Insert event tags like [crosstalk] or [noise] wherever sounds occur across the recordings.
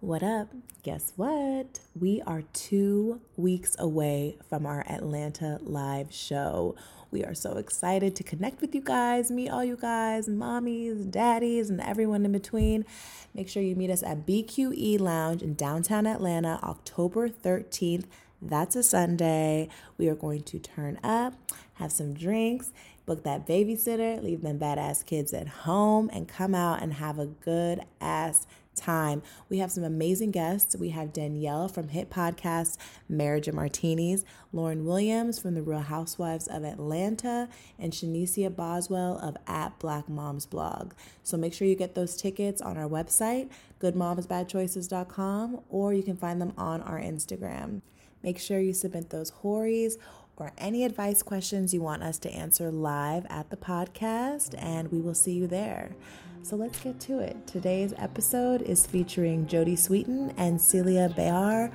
What up? Guess what? We are two weeks away from our Atlanta live show. We are so excited to connect with you guys, meet all you guys, mommies, daddies, and everyone in between. Make sure you meet us at BQE Lounge in downtown Atlanta, October 13th. That's a Sunday. We are going to turn up, have some drinks, book that babysitter, leave them badass kids at home, and come out and have a good ass time. We have some amazing guests. We have Danielle from hit podcast Marriage and Martinis, Lauren Williams from the Real Housewives of Atlanta, and Shanicia Boswell of at Black Moms Blog. So make sure you get those tickets on our website, goodmomsbadchoices.com, or you can find them on our Instagram. Make sure you submit those hories or any advice questions you want us to answer live at the podcast, and we will see you there. So let's get to it. Today's episode is featuring Jodie Sweetin and Celia Behar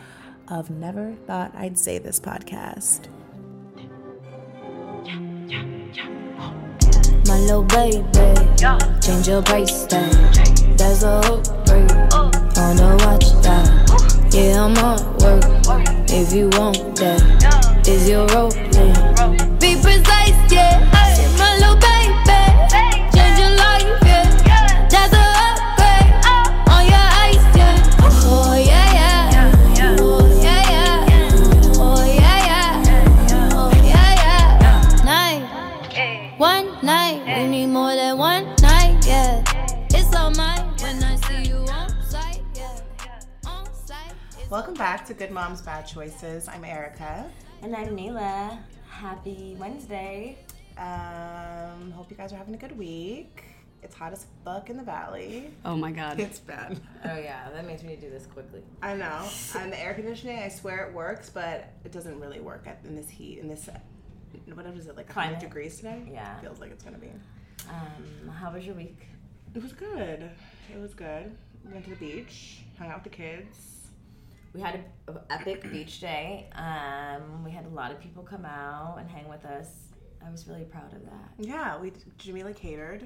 of Never Thought I'd Say This podcast. My little baby, change your price tag. There's a hook break on the watch that. Yeah, I'm on work. If you want that, is your role? Be precise, yeah. My little baby, Welcome back to Good Moms Bad Choices. I'm Erica. And I'm Milah. Happy Wednesday. Um, hope you guys are having a good week. It's hot as fuck in the valley. Oh my god. It's bad. Oh yeah, that means we need to do this quickly. I know. And the air conditioning, I swear it works, but it doesn't really work at, in this heat. In this, what is it like? 100 Climate. degrees today. Yeah. feels like it's gonna be. Um, how was your week? It was good. It was good. Went to the beach, hung out with the kids. We had a, a epic beach day. Um, we had a lot of people come out and hang with us. I was really proud of that. Yeah, we Jamila catered.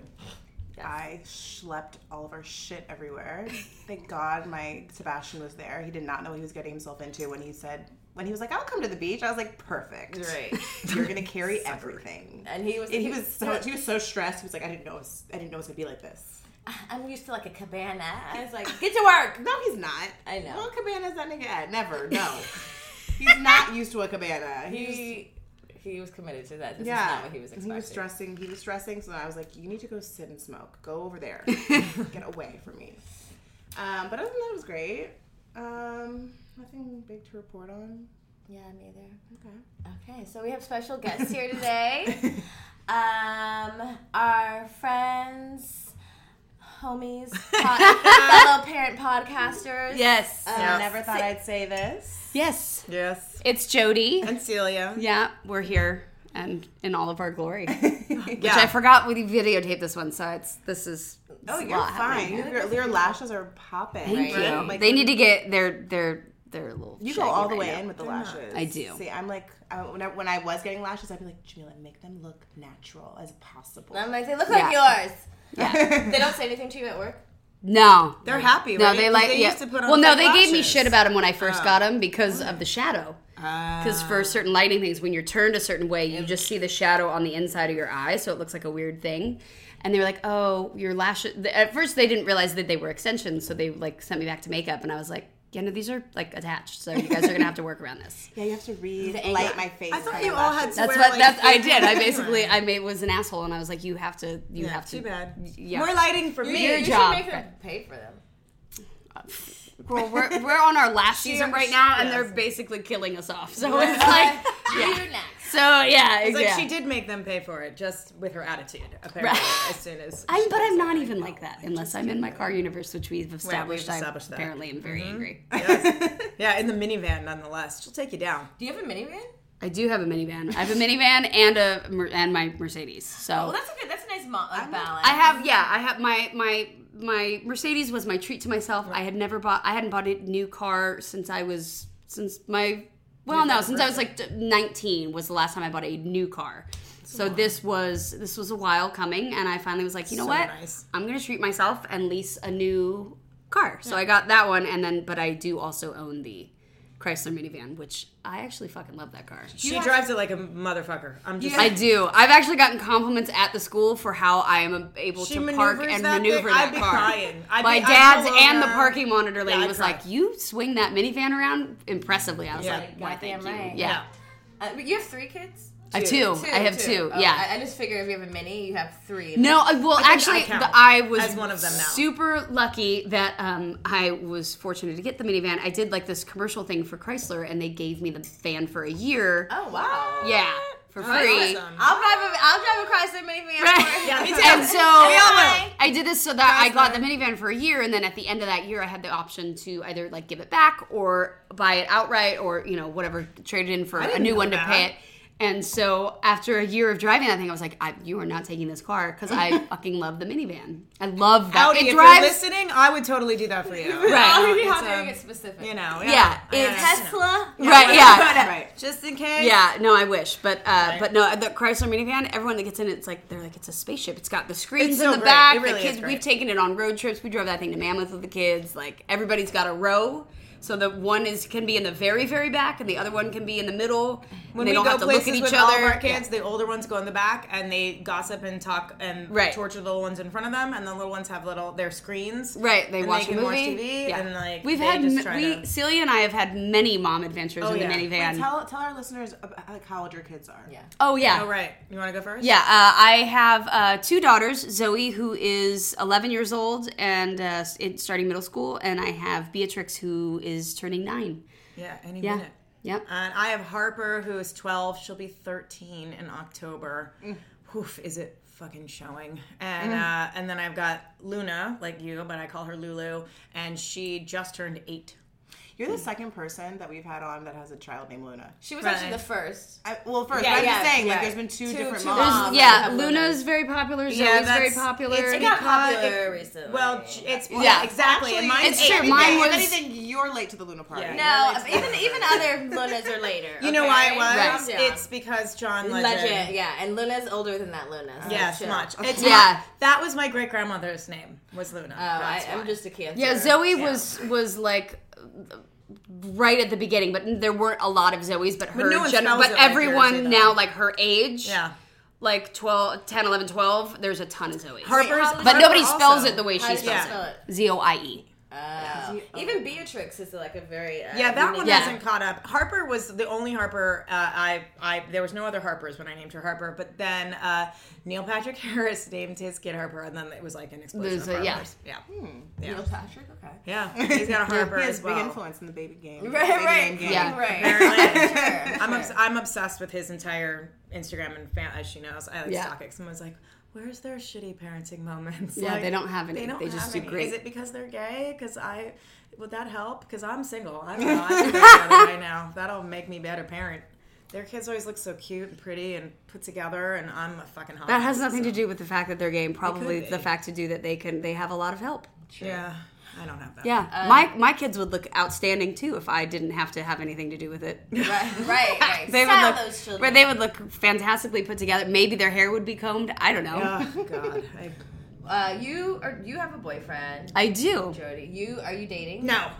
Yes. I schlepped all of our shit everywhere. Thank God my Sebastian was there. He did not know what he was getting himself into when he said when he was like, "I'll come to the beach." I was like, "Perfect, Great. [laughs] You're gonna carry [laughs] everything." And he was And he was so he was so stressed. He was like, "I didn't know was, I didn't know it was gonna be like this." [laughs] I'm used to like a cabana. I was like, [laughs] get to work. No, he's not. I know. What cabana is that nigga at? Never. [laughs] No. he's not used to a cabana. He. He he was committed to that. This yeah, is not what he was expecting. He was stressing. He was stressing. So I was like, "You need to go sit and smoke. Go over there. Get away from me." Um, but other than that, it was great. Um, nothing big to report on. Yeah, neither. Okay. Okay, so we have special guests here today. um, our friends, homies, pod- [laughs] fellow parent podcasters. Yes. Um, I never thought I'd say this. yes. Yes. It's Jodie. And Celia. Yeah, we're here and in all of our glory. [laughs] Which I forgot we videotaped this one, so it's this is Oh, you're fine. happening. Your, your lashes are popping. Thank right? you. Like, they need to get their their their little. You go all the right way now. in with the lashes. I do. See, I'm like, I, when, I, when I was getting lashes, I'd be like, Jamila, make them look natural as possible. I'm like, they look like yours. Yeah. [laughs] They don't say anything to you at work. No. They're happy, No, right? they 'Cause like. They yeah. used to put on well, no, they gave me shit about them when I first Oh. got them because of the shadow. Because Ah. for certain lighting things, when you're turned a certain way, you just see the shadow on the inside of your eye, so it looks like a weird thing. And they were like, "Oh, your lashes." At first, they didn't realize that they were extensions, so they like sent me back to makeup, and I was like, "Yeah, no, these are like attached, so you guys are gonna have to work around this." [laughs] yeah, you have to read, The light my face. I thought you all had to That's wear, what like, that's I did. I basically [laughs] I made was an asshole, and I was like, "You have to, you Yeah, have to." too bad. Yeah. More lighting for You, me. Your you job. should make them pay for them. Well, we're, we're on our last season right now, and they're basically killing us off. So it's like, [laughs] You next. So yeah, It's like she did make them pay for it, just with her attitude, apparently. Right. As soon as. [laughs] I'm, but I'm not even like that unless I'm in my car universe, which we've established. established I that. apparently am very mm-hmm. angry. Yes. [laughs] yeah, in the minivan, nonetheless. She'll take you down. Do you have a minivan? I do have a minivan. I have a minivan and a and my Mercedes. So Well, that's okay. That's a nice mo- like, balance. I have yeah, I have my my my Mercedes was my treat to myself. I had never bought I hadn't bought a new car since I was since my well no since I was like 19 was the last time I bought a new car. So this was this was a while coming, and I finally was like, you know So what? nice. I'm gonna treat myself and lease a new car. So I got that one, and then but I do also own the Chrysler minivan, which I actually fucking love that car. She drives it like a motherfucker. I'm just. I do. I've actually gotten compliments at the school for how I am able She to park and that maneuver thing. that I'd be car. crying. I'd My be- I'd dad's and the parking monitor lady Yeah, was cry. like, "You swing that minivan around impressively." I was Yeah. like, "Why, thank Goddamn you." right. Yeah. Uh, you have three kids? I have two. I have two, Oh, yeah. I, I just figured if you have a mini, you have three. No, uh, well, I think I actually, I was as one of them now. super lucky that um, I was fortunate to get the minivan. I did like this commercial thing for Chrysler, and they gave me the van for a year. Oh wow. Yeah, for that's free. awesome. I'll drive a I'll drive a Chrysler minivan. for you. [laughs] Yeah, me too. And so. [laughs] I did this so that I got the minivan for a year, and then at the end of that year, I had the option to either like give it back or buy it outright, or you know whatever, trade it in for a new one to pay it. And so after a year of driving that thing, I was like, I, "You are not taking this car because I [laughs] fucking love the minivan. I love that Audi, it if drives." you're listening, I would totally do that for you. [laughs] Right. How dare um, you get specific? You know. Yeah, I it's- know. Tesla. Right? Yeah. Right. Just in case. Yeah, no, I wish, but uh, but no, the Chrysler minivan. Everyone that gets in it, it's like they're like it's a spaceship. It's got the screens It's in so the great. back. It really the is kids, great. we've taken it on road trips. We drove that thing to Mammoth with the kids. Like everybody's got a row, so the one is can be in the very very back, and the other one can be in the middle. When they we don't go have to look places at each with other. all of our kids, the older ones go in the back and they gossip and talk and Right. torture the little ones in front of them, and the little ones have little their screens. Right, they and watch they a movie. watch TV, yeah. and like we've had m- we to- Celia and I have had many mom adventures Oh, in yeah. the minivan. Wait, tell tell our listeners about, like how old your kids are. Yeah. oh yeah, Oh right, you want to go first? Yeah, uh, I have uh, two daughters. Zoe, who is 11 years old and uh, starting middle school, and I have Beatrix, who is turning nine. Yeah, any Yeah. minute. Yep. And I have Harper, who is 12. She'll be 13 in October. Oof, is it fucking showing? And uh, and then I've got Luna, like you, but I call her Lulu, and she just turned eight. You're the mm. second person that we've had on that has a child named Luna. She was Right. actually the first. I, well, first, Yeah, but I'm yeah, just saying, yeah. like, there's been two, Two- different two moms. moms. There's- yeah, have Luna's very popular. Zoe's Yeah, very popular. it's It got popular it- recently. Well, it's Yeah. yeah, exactly. Actually, and it's true, anything- mine if was- anything, you're late to the Luna party. Yeah. no, even even other Lunas are later. You know why it was? Right. Yeah. It's because John Legend. Legend. Yeah, and Luna's older than that Luna. so Yes, chill. much. It's Yeah. yeah. that was my great grandmother's name. Was Luna. Oh, I, That's I'm just a cancer. yeah, Zoe was was like right at the beginning, but there weren't a lot of Zoes. But her, no one gener- spells but it like everyone now like her age, Yeah. like 12, 10, 11, 12, There's a ton of Zoes. Harper's, how does- but nobody spells also- it the way she does spells spell it. it? Z O I E. Oh. Even Beatrix is like a very uh, Yeah, that unique- one Yeah. hasn't caught up. Harper was the only Harper. Uh, I, I, there was no other Harpers when I named her Harper. But then uh, Neil Patrick [laughs] Harris named his kid Harper, and then it was like an explosion There's of a- yeah. Harpers. Yeah, yeah, Neil Patrick. Okay. yeah. [laughs] He's got a Harper He has as well. big influence in the baby game. Right, baby right, game. Yeah. right. Apparently. [laughs] sure. I'm, obs- I'm obsessed with his entire Instagram and fan, as she knows. I like Yeah. stalk it. Someone's like, "Where's their shitty parenting moments?" Yeah, Like, they don't have any. They don't They just have do any. great. Is it because they're gay? Because I would that help? Because I'm single. I don't know. I [laughs] think together right now. That'll make me better parent. Their kids always look so cute and pretty and put together, and I'm a fucking hot. That has nothing so- to do with the fact that they're gay, and probably the fact to do that they can they have a lot of help. Yeah, I don't have that. Yeah, my my kids would look outstanding too if I didn't have to have anything to do with it. [laughs] right, right, [laughs] right. They would look, those children. where they would look fantastically put together. Maybe their hair would be combed. I don't know. Oh God. [laughs] I, Uh, you are you have a boyfriend, I do. Jodie. You are you dating? no.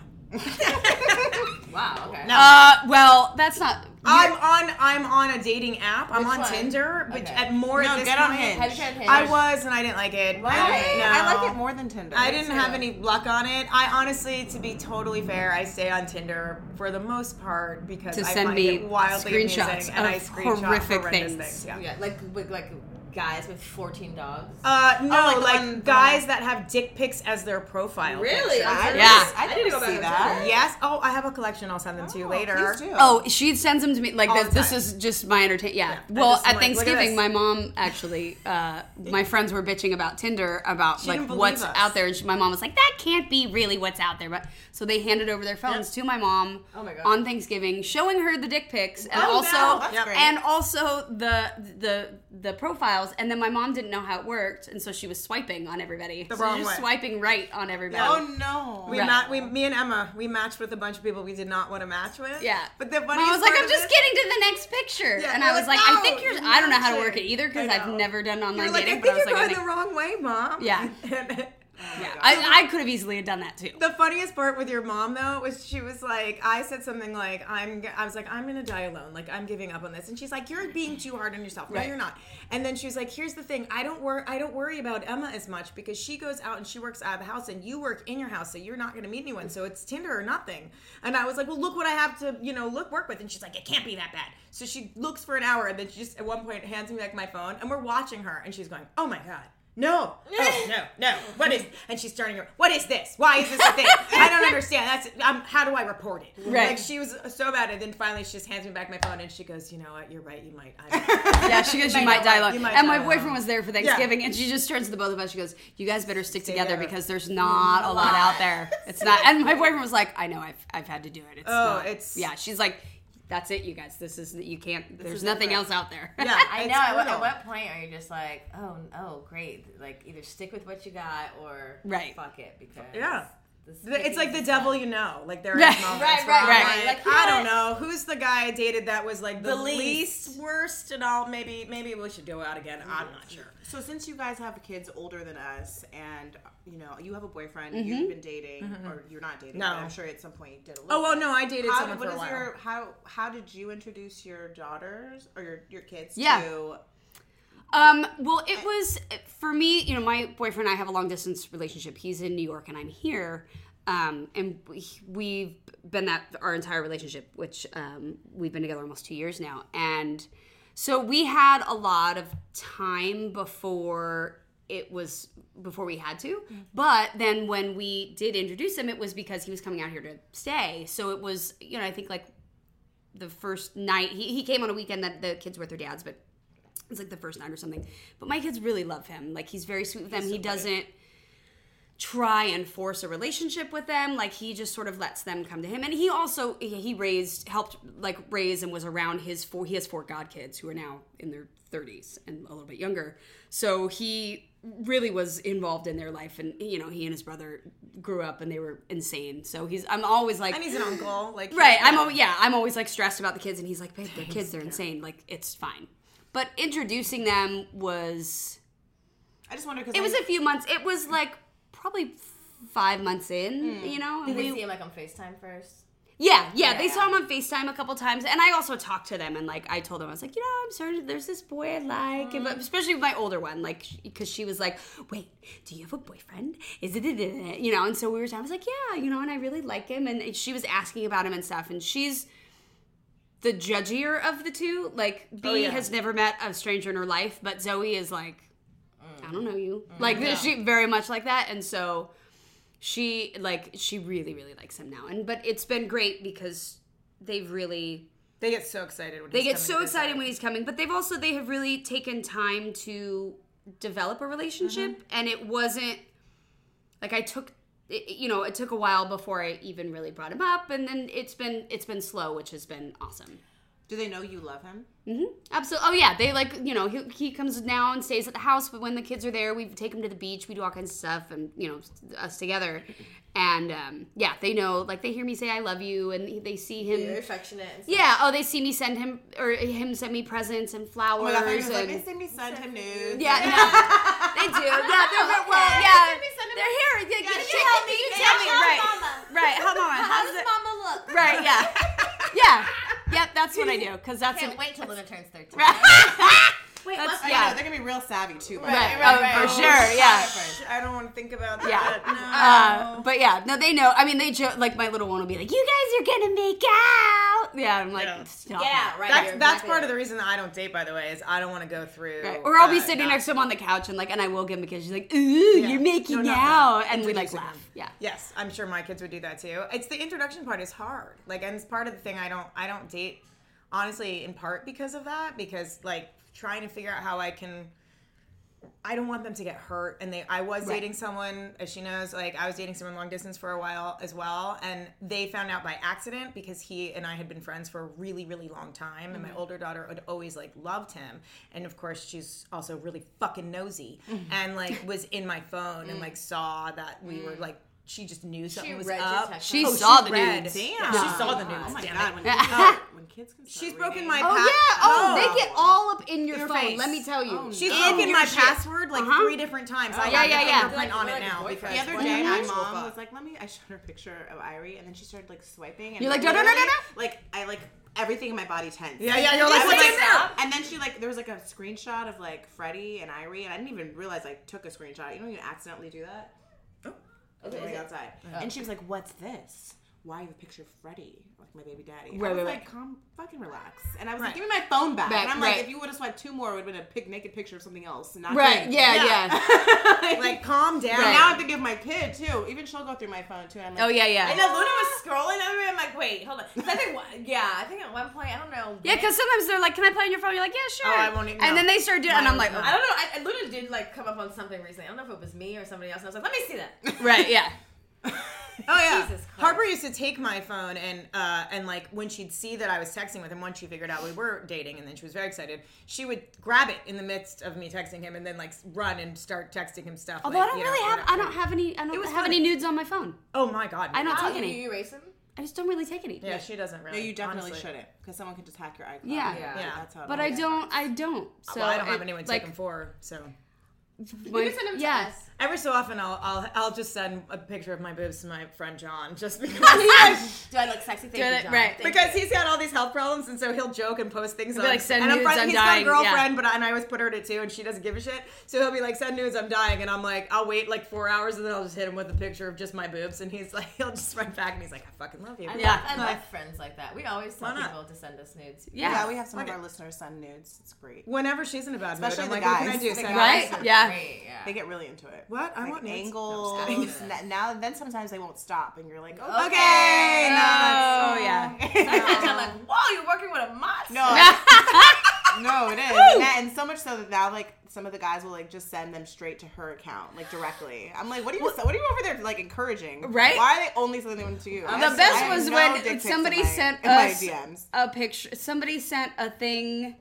Wow. Okay. Uh, well, that's not. I'm on. I'm on a dating app. I'm Which on one? Tinder, but Okay. at more No, at this get on point- Hinge. Have you tried Hinge? I was, and I didn't like it. Right. I, no. I like it more than Tinder. I didn't have any luck on it. I honestly, to be totally fair, I stay on Tinder for the most part because To I send find me it wildly screenshots amusing, and I of screenshot horrific horrendous things. Yeah. Yeah, like with like guys with 14 dogs. Uh, no, like like, one- guys one- that have dick pics as their profile. Really? picture. I'm Yeah. serious? I didn't go back see on that. Tinder. Yes. Oh, I have a collection. I'll send them to you Oh, later. do. Oh, she sends them to me like this. This is just my entertainment. Yeah. I Well, just at like, look at Thanksgiving, my mom actually, uh, my friends were bitching about Tinder about like what's us. out there, and she, my mom was like, "That can't be really what's out there." But so they handed over their phones to my mom Oh my God. on Thanksgiving, showing her the dick pics and Oh, also no, that's great. and also the the the profiles. And then my mom didn't know how it worked, and so she was swiping on everybody. The wrong just way. swiping right on everybody. Oh no. We, Right. ma- we, me and Emma, we matched with a bunch of people we did not want to match with. Yeah. But the Mom funniest was like, I'm just this- getting to the next picture. Yeah, and I was like, like, I think you're, you're I don't know how to work it either because I I've never done online You're like, dating. I but I think was you're like, going I the wrong way, mom. Yeah. [laughs] And Yeah, I, I could have easily done that too. The funniest part with your mom though was she was like, I said something like, I'm, I was like, I'm gonna die alone, like I'm giving up on this, and she's like, you're being too hard on yourself. No, Right. you're not. And then she was like, here's the thing, I don't worry, I don't worry about Emma as much because she goes out and she works out of the house, and you work in your house, so you're not gonna meet anyone, so it's Tinder or nothing. And I was like, well, look what I have to, you know, look work with, and she's like, it can't be that bad. So she looks for an hour, and then she just at one point hands me back my phone, and we're watching her, and she's going, oh my god. No, oh, no, no. What is? And she's starting. her- What is this? Why is this a thing? I don't understand. That's. Um, how do I report it? Right. Like she was so bad, and then finally she just hands me back my phone, and she goes, "You know what? You're right. You might." I Yeah, she goes, you might might die alone. And my boyfriend alone. was there for Thanksgiving, and she just turns to the both of us. She goes, "You guys better stick together together. because there's not a lot out there. It's not." And my boyfriend was like, "I know, I've I've had to do it. It's Oh, not- it's- yeah." She's like, "That's it, you guys. This is you can't. There's nothing else out there." yeah, [laughs] I know. At what, at what point are you just like, oh, oh, great? Like either stick with what you got or Right. fuck it because Yeah. It's like the devil you know. Like there are Right, moments right, where I'm right, like. Like, I don't know who's the guy I dated that was like the, The least. least. worst and all. Maybe maybe we should go out again. I'm mm-hmm. not sure. So since you guys have kids older than us, and you know you have a boyfriend, Mm-hmm. you've been dating, or you're not dating. No. but I'm sure at some point you did a little. Oh well, bit. no, I dated How, someone what for a is while. your how how did you introduce your daughters or your your kids Yeah. to? Um, well, it was for me. You know, my boyfriend and I have a long distance relationship. He's in New York and I'm here, um, and we- we've been that our entire relationship, which um, we've been together almost two years now, and so we had a lot of time before it was before we had to but then when we did introduce him it was because he was coming out here to stay so it was you know i think like the first night he, he came on a weekend that the kids were at their dad's but it's like the first night or something. But my kids really love him. Like he's very sweet with them. he doesn't try and force a relationship with them. Like he just sort of lets them come to him. And he also he raised helped like raise and was around his four he has four god kids who are now in their 30s and a little bit younger. So he really was involved in their life and you know he and his brother grew up and they were insane so he's i'm always like and he's an uncle. Like Right. I'm al- yeah, I'm always like stressed about the kids and he's like, babe, they're [laughs] kids, they're insane. Like it's fine. But introducing them was I just wonder because it was a few months. It was like probably five months in, hmm. you know. Did they we- see him like on Facetime first? yeah, yeah, They saw him on FaceTime a couple times, and I also talked to them and like I told them I was like, you know, I'm sorry, there's this boy I like, and, but hmm. especially with my older one, like because she was like, wait, do you have a boyfriend? Is it, you know? And so we were, I was like, yeah, you know, and I really like him, and she was asking about him and stuff, and she's the judgier of the two. Like oh, B yeah. has never met a stranger in her life, but Zoe is like, I don't know you, mm, like she very much like that, and so she like she really really likes him now. And but it's been great because they've really they get so excited. When they he's get coming so excited when he's coming but they've also they have really taken time to develop a relationship mm-hmm. and it wasn't like i took it, you know it took a while before i even really brought him up and then it's been it's been slow which has been awesome do they know you love him? Mm-hmm. Absolutely. Oh yeah, they like you know he, he comes now and stays at the house, but when the kids are there, we take him to the beach. We do all kinds of stuff, and you know us together. And um, yeah, they know like they hear me say I love you, and they see him. You're affectionate. And stuff. Yeah. Oh, they see me send him or him send me presents and Oh flowers. my god! Like, and, they send me send him nudes. yeah, no, [laughs] they do. Yeah, they're Okay. well, yeah. Send They're here. Yeah, Yeah, you you tell tell me. me. You tell me. how's Right. mama? Right. Hold on. How How's does? Mama look? Right. Yeah. [laughs] Yeah. Yep. That's what I do because that's Can't an- wait till Luna turns 13. [laughs] Wait, That's- what's, yeah. yeah. they're gonna be real savvy too. by the Right. way. Oh, right, for right. sure. Yeah. I don't want to think about Yeah. that. No. Uh, but yeah, no, they know. I mean, they joke. Like my little one will be like, "You guys are gonna make out." Yeah, I'm like, Yeah. Stop Yeah, it." right. That's that's exactly part right. of the reason that I don't date. By the way, is I don't want to go through. Right. Or I'll be uh, sitting that. next to him on the couch and like, and I will give him a kiss. She's like, "Ooh, you're making No, out," that. and we like laugh. Yeah. Yes, I'm sure my kids would do that too. It's the introduction part is hard. Like, and it's part of the thing I don't I don't date honestly in part because of that because like trying to figure out how I can. I don't want them to get hurt, and they. I was Right. dating someone, as she knows. Like I was dating someone long distance for a while as well, and they found out by accident because he and I had been friends for a really, really long time, and my mm-hmm. older daughter had always like loved him, and of course she's also really fucking nosy, mm-hmm. and like was in my phone and mm. like saw that we were mm. like. She just knew something was read up. text She Oh, saw the read. nudes. Damn. Yeah. She saw the news. Oh nudes. my damn god! it. When, [laughs] oh, when kids can. Start She's broken reading. my. Oh pa- yeah. Oh, No. they get all up in your, Your phone. face. Let me tell you. Oh, She's Oh, broken your my shit. password like Uh-huh. three different times. I Yeah, have yeah, yeah. fingerprint Like- on like it now because The other what day, an my mom was like, "Let me." I showed her a picture of Irie, and then she started like swiping. And You're like, "No, no, no, no, literally, no." Like I like everything in my body tense. Yeah, yeah, you're like, I was like, and then she like there was like a screenshot of like Freddie and Irie, and I didn't even realize I took a screenshot. You know, you accidentally do that. Okay, going outside, and she was like, "What's this? Why you have a picture of Freddie, like my baby daddy?" Right, I was right, like, "Calm, fucking relax." And I was Right. like, "Give me my phone back." Back, and I'm right. like, "If you would have swiped two more, it would have been a pig naked picture of something else." Not Right. good." Yeah. Yeah. [laughs] like calm down. Now I have to give my kid too. Even she'll go through my phone too. I'm like, Oh yeah. Yeah. I know Luna was scrolling over and I'm like, wait, hold on. I think, yeah, I think at one point, I don't know. Yeah, because sometimes they're like, "Can I play on your phone?" You're like, "Yeah, sure." Oh, I won't even And then they start doing, and I'm like, oh. I don't know. I Luna did like come up on something recently. I don't know if it was me or somebody else. And I was like, let me see that. "Right, yeah." [laughs] Oh yeah. Jesus Christ. Harper used to take my phone and uh and like when she'd see that I was texting with him once she figured out we were dating and then she was very excited, she would grab it in the midst of me texting him and then like run and start texting him stuff. Although like, I don't you know, really have, I don't have any, I don't have funny. any nudes on my phone. Oh my god. I don't Wow, take you, any. you erase them? I just don't really take any. Yeah, she doesn't really. No, you definitely honestly. shouldn't, because someone could just hack your iCloud. Yeah. Yeah. Yeah. that's how. But I don't, I don't. So well, I don't have it- anyone like, take them for, so my- You can send them to yeah. us. Every so often I'll I'll I'll just send a picture of my boobs to my friend John just [laughs] because Do I look sexy? Thank Do you, it, John. right. Thank because you. he's got all these health problems, and so he'll joke and post things. be on, like, "Send and nudes, friend- I'm he's dying," got a yeah. girlfriend, but I, and I always put her to too, and she doesn't give a shit. So he'll be like, "Send nudes, I'm dying," and I'm like, "I'll wait like four hours, and then I'll just hit him with a picture of just my boobs," and he's [laughs] like, he'll just run back, and he's like, "I fucking love you." I Yeah. love, I love friends like that. We always tell Why not? people to send us nudes. Yeah. Yeah, we have some Okay. of our listeners send nudes. It's great. Whenever she's in a bad mood, Especially I'm the like, "What can I guys. do?" The Send guys. nudes? Right? Yeah. Great, yeah. They get really into it. What? I Like want nudes. angles. No, I'm just kidding. [laughs] N- now, then sometimes they won't stop, and you're like, okay, Okay. no, that's- Oh, yeah. [laughs] Sometimes I'm like, whoa, you're working with a monster. No, [laughs] no, it is, and, that, and so much so that now, like, some of the guys will like just send them straight to her account, like directly. I'm like, what are you, what are you over there like encouraging? Right? Why are they only sending them to you? I The best was no when dick pics in somebody my- sent my us DMs. a picture. Somebody sent a thing.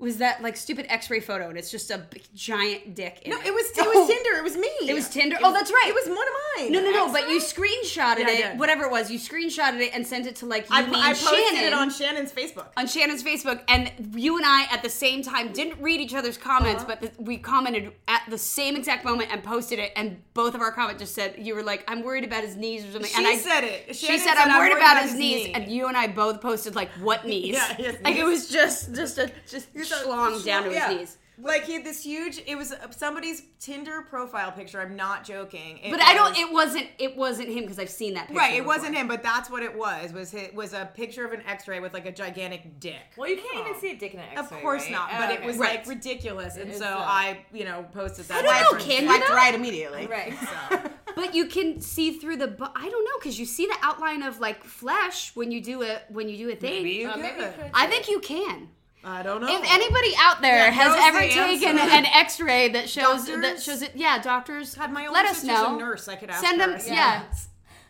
Was that like stupid X-ray photo, and it's just a big, giant dick. In No, it. it was it [laughs] was Tinder. It was me. It was Tinder. Oh, that's right. It was one of mine. No, no, no. But you screenshotted Yeah, it, whatever it was. You screenshotted it and sent it to like you, I, me, I posted Shannon it on Shannon's Facebook. on Shannon's Facebook, and you and I at the same time didn't read each other's comments, Uh-huh. but th- we commented at the same exact moment and posted it, and both of our comments just said you were like, "I'm worried about his knees" or something. She and I said it. She Shannon said, "I'm worried about, his knees," knee. and you and I both posted like, "What knees?" [laughs] Yeah, like it was just just a just schlong down to his knees. Like he had this huge. It was somebody's Tinder profile picture. I'm not joking. It But I don't. It wasn't. It wasn't him because I've seen that. picture Right, it before. wasn't him, but that's what it was. Was it was a picture of an X-ray with like a gigantic dick. Well, you can't even see a dick in an Of X-ray, Of course right? not, Oh, but it was Right. like ridiculous, and so uh, I, you know, posted that. I don't to my know, can you Swiped though? right immediately. right. [laughs] [laughs] But you can see through the. Bu- I don't know because you see the outline of like flesh when you do it when you do a thing. Maybe you Uh, could. maybe you could. I think you can. I don't know. If anybody out there Yeah, has ever the taken answer. an X-ray that shows that shows it, yeah, doctors, God, my older let us know. a nurse. I could ask Send her. them, Yeah. yeah.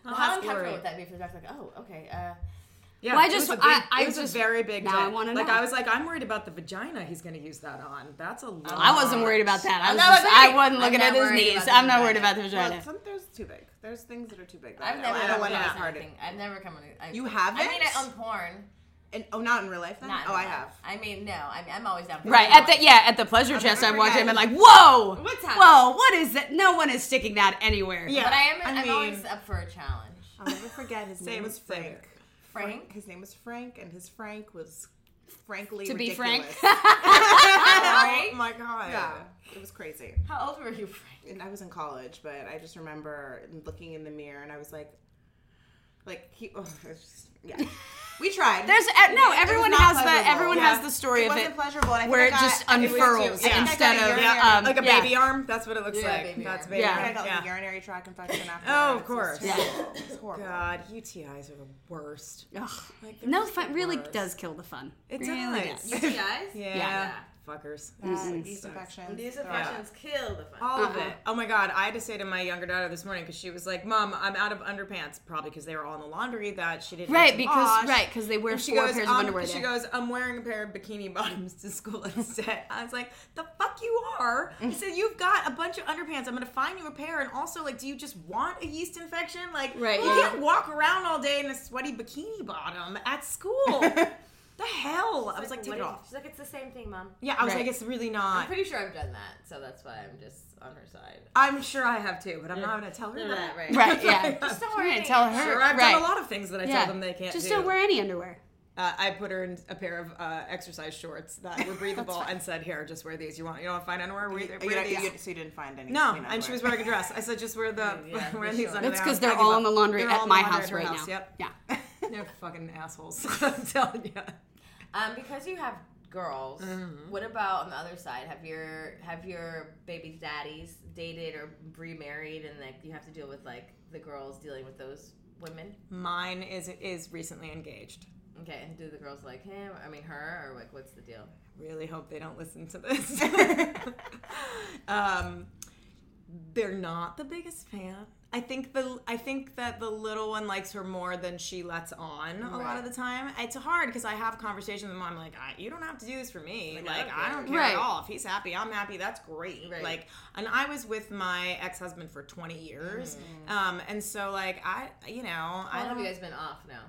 Well, I'll how ask uncomfortable would that be for the doctor? Like, oh, okay. Uh, Yeah, Well, I it just- was a big, I- I it was just- a very big. now I wanna Like know. I was like, I'm worried about the vagina. He's going to use that on. That's a lot. I wasn't worried about that. I was not just, worried. I wasn't I'm looking not at his worried knees. about the I'm not worried about the Well, vagina. some, there's too big. There's things that are too big. I've I never don't come want to across be part. I've never come on. I, You I haven't? mean, I, on porn. And, oh, not in real life then? Not in oh, real I life. have. I mean, no. I mean, I'm always down for Right at the yeah at the pleasure chest, I never watch him and forget. like, whoa, What's happening? whoa, what is that? No one is sticking that anywhere. Yeah. But I am. I I am mean- always up for a challenge. I'll never forget his [laughs] name was same Frank. Frank. His name was Frank, and his Frank was frankly To be frank. [laughs] Oh my god. yeah, it was crazy. How old were you, Frank? And I was in college, but I just remember looking in the mirror, and I was like, like he. Oh, it was just, yeah, [laughs] we tried. There's uh, no It everyone not has the everyone Yeah. has the story of it of wasn't it pleasurable. And I think where I it got- just I think I unfurls got instead of um, like a yeah. baby arm. That's what it looks Yeah, like. baby That's baby Yeah. I arm. got like a urinary tract infection after. Oh, of course. just- Yeah. It's horrible. God, UTIs are the worst. Ugh. Like, No fun really worst. does kill the fun. It really does. does. UTIs? [laughs] Yeah. Yeah. Fuckers. That, yeast infections. These Ugh. infections kill the fun. All of Uh-uh. it. Oh my god, I had to say to my younger daughter this morning because she was like, "Mom, I'm out of underpants." Probably because they were all in the laundry that she didn't Right, need to because wash. right because they wear And she four goes, pairs um, of underwear. She there. goes, I'm wearing a pair of bikini [laughs] bottoms to school instead. I was like, the fuck you are. [laughs] I said, you've got a bunch of underpants. I'm gonna find you a pair. And also, like, do you just want a yeast infection? Like, Right, you yeah. can't walk around all day in a sweaty bikini bottom at school. [laughs] the hell? I was like, What take it off. She's like, it's the same thing, mom. Yeah, I was Right. like, it's really not. I'm pretty sure I've done that, so that's why I'm just on her side. I'm sure I have too, but I'm not going to tell her that. right. Right, yeah. [laughs] Just don't We're worry. gonna tell her. Sure, I've right. done a lot of things that I yeah. told them they can't Just do. don't wear any underwear. Uh, I put her in a pair of uh, exercise shorts that were [laughs] breathable and said, "Here, just wear these. You want you don't want to find underwear? Wear, You, wear you, these." you, so you didn't find any. no, clean and she was wearing a dress. I said, "Just wear the [laughs] Yeah, wear these sure. under That's because they're all in the laundry at my house right house, now. Yep, Yeah. they're fucking assholes. I'm telling you. Um, because you have girls, Mm-hmm. what about on the other side? Have your have your baby's daddies dated or remarried, and like you have to deal with like the girls dealing with those women? Mine is is recently engaged. Okay, and do the girls like him? I mean, her, or like what's the deal? Really hope they don't listen to this. [laughs] um, they're not the biggest fan. I think the I think that the little one likes her more than she lets on a lot of the time. It's hard because I have conversations with mom like, I, you don't have to do this for me. Like, Like, I don't care. Right. at all. If he's happy, I'm happy. That's great. Right. Like, and I was with my ex husband for 20 years, um, and so like I, you know, How I long have you guys been off now?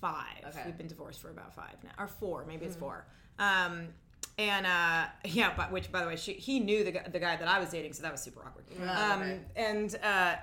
five. Okay. We've been divorced for about five now, or four, maybe it's four. Um, and uh, [laughs] yeah, but which by the way, she, he knew the guy, the guy that I was dating, so that was super awkward. Oh, um, okay. And uh,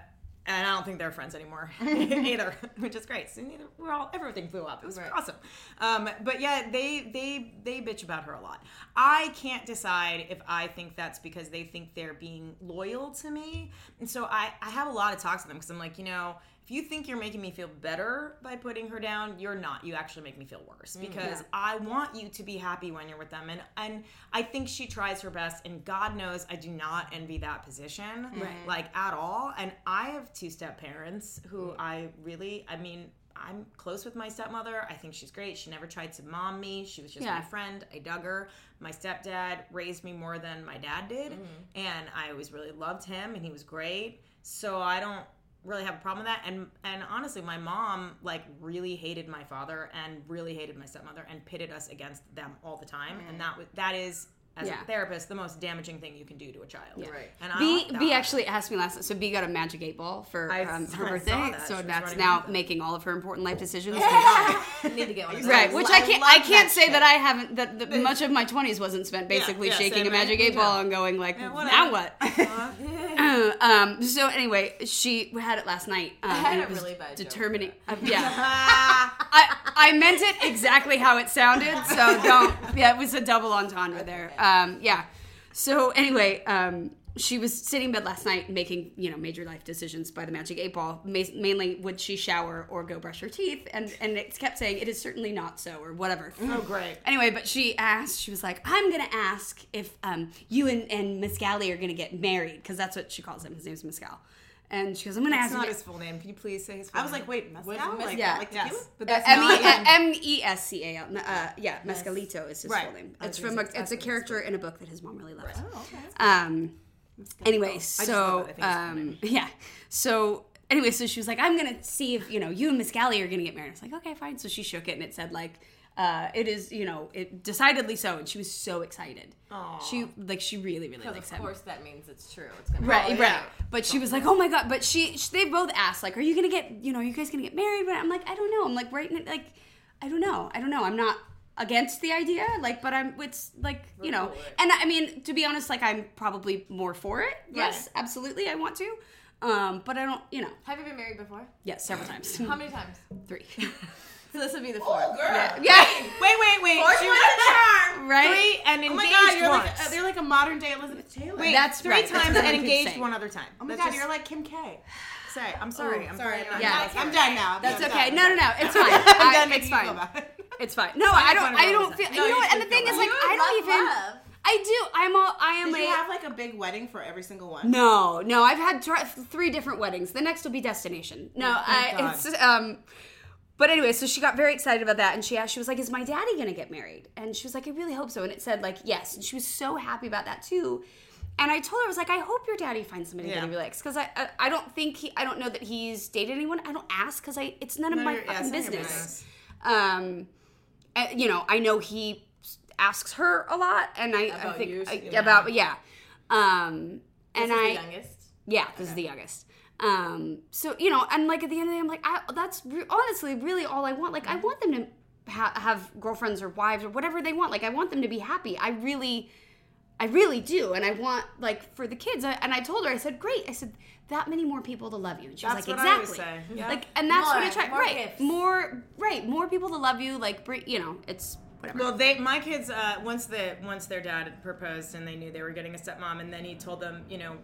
and I don't think they're friends anymore [laughs] [laughs] either, which is great. So neither we're all everything blew up. It was Right. awesome. Um, but yeah, they they they bitch about her a lot. I can't decide if I think that's because they think they're being loyal to me, and so I I have a lot of talks with them because I'm like, you know. If you think you're making me feel better by putting her down, you're not. You actually make me feel worse mm, because I want you to be happy when you're with them, and and I think she tries her best. And God knows I do not envy that position, like at all. And I have two step parents who mm. I really, I mean, I'm close with my stepmother. I think she's great. She never tried to mom me. She was just Yeah. my friend. I dug her. My stepdad raised me more than my dad did, mm. and I always really loved him, and he was great. So I don't really have a problem with that. And and honestly my mom like really hated my father and really hated my stepmother and pitted us against them all the time. And that was that is as Yeah. a therapist the most damaging thing you can do to a child Right. and I B like B actually asked me last. Night. So B got a magic eight ball for I um, her I birthday. that. So was that's now around with it. making all of her important life decisions. You [laughs] [laughs] need to get one. Right, which I I can't. love I can't that say shit. that I haven't. That, that much of my twenties wasn't spent basically yeah, shaking a magic eight ball and going like, Yeah, now what? [laughs] um. So anyway, she had it last night. Um, had and it was really bad joke determining. uh, yeah, Ah, I I meant it exactly how it sounded. So don't. Yeah, it was a double entendre there. Um. Yeah. So anyway, um, she was sitting in bed last night making you know major life decisions by the magic eight ball. Ma- mainly, would she shower or go brush her teeth? And and it kept saying it is certainly not so or whatever. oh great Anyway, but she asked, she was like, I'm going to ask if um, you and, and Mescali are going to get married, because that's what she calls him. His name's Mescal. And she goes, I'm going to ask not if his full name can you please say his full name? I was name? like, wait, mezcal? With- Like, yeah, like yes but Uh, that's M E not M E S C A L. Uh, yeah, Mescalito is his Right. full name. I It's from a, say- it's a character in a book that his mom really loves. Oh, okay. Um, anyway, so it. I think it's funny. um, [laughs] yeah, so anyway, so she was like, I'm gonna see if you know you and Mescali are gonna get married. I was like, okay, fine. So she shook it and it said like, uh, it is you know it decidedly so, and she was so excited. She like she really really likes of him. course that means it's true. It's gonna Right, right. But she was like, "Oh my god!" But she, she, they both asked, like, "Are you gonna get, you know, are you guys gonna get married?" But I'm like, I don't know. I'm like, right, like, I don't know. I don't know. I'm not against the idea, like, but I'm. It's like, you know, and I mean, to be honest, like, I'm probably more for it. Yes, absolutely, I want to. Um, but I don't, you know, Have you been married before? yes, several times, How many times? [laughs] three. [laughs] So this would be the fourth. yeah, wait wait wait she was a charm right. three and engaged Oh my god, you're once like, uh, they're like a modern day Elizabeth Taylor. wait That's three right, times what and engaged saying. one other time Oh my That's god, just- you're like Kim K. say I'm sorry I'm Sorry, sorry Yeah. I'm done now. That's I'm okay. done. No, no, no. It's fine. I'm I- done it's making you feel fine. It's fine. No, I don't. I don't feel. You know what? And the thing is, like, I don't even. I do. I'm all. I am Did a. you have like a big wedding for every single one? No, no, I've had tr- three different weddings. The next will be destination. No, I, God. it's um. But anyway, so she got very excited about that, and she asked, she was like, "Is my daddy gonna get married?" And she was like, "I really hope so." And it said like yes, and she was so happy about that too. And I told her, I was like, "I hope your daddy finds somebody Yeah. that he likes, because I, I I don't think he I don't know that he's dated anyone. I don't ask because I it's none of None my fucking it's none of your business. Um, and, you know, I know he asks her a lot, and I, I think I- about yeah. Um, and I the youngest. yeah, this is the youngest. Um, so you know, and like at the end of the day, I'm like, I, that's re- honestly really all I want. Like, I want them to ha- have girlfriends or wives or whatever they want. Like I want them to be happy. I really, I really do, and I want like for the kids. I, and I told her, I said, great. I said that many more people to love you. And she That's was like, what I exactly. say. Yeah. Like, and that's what I try. more right, gifts. more, right, more people to love you. Like, you know, it's whatever. Well, they my kids uh, once the once their dad proposed and they knew they were getting a stepmom, and then he told them, you know,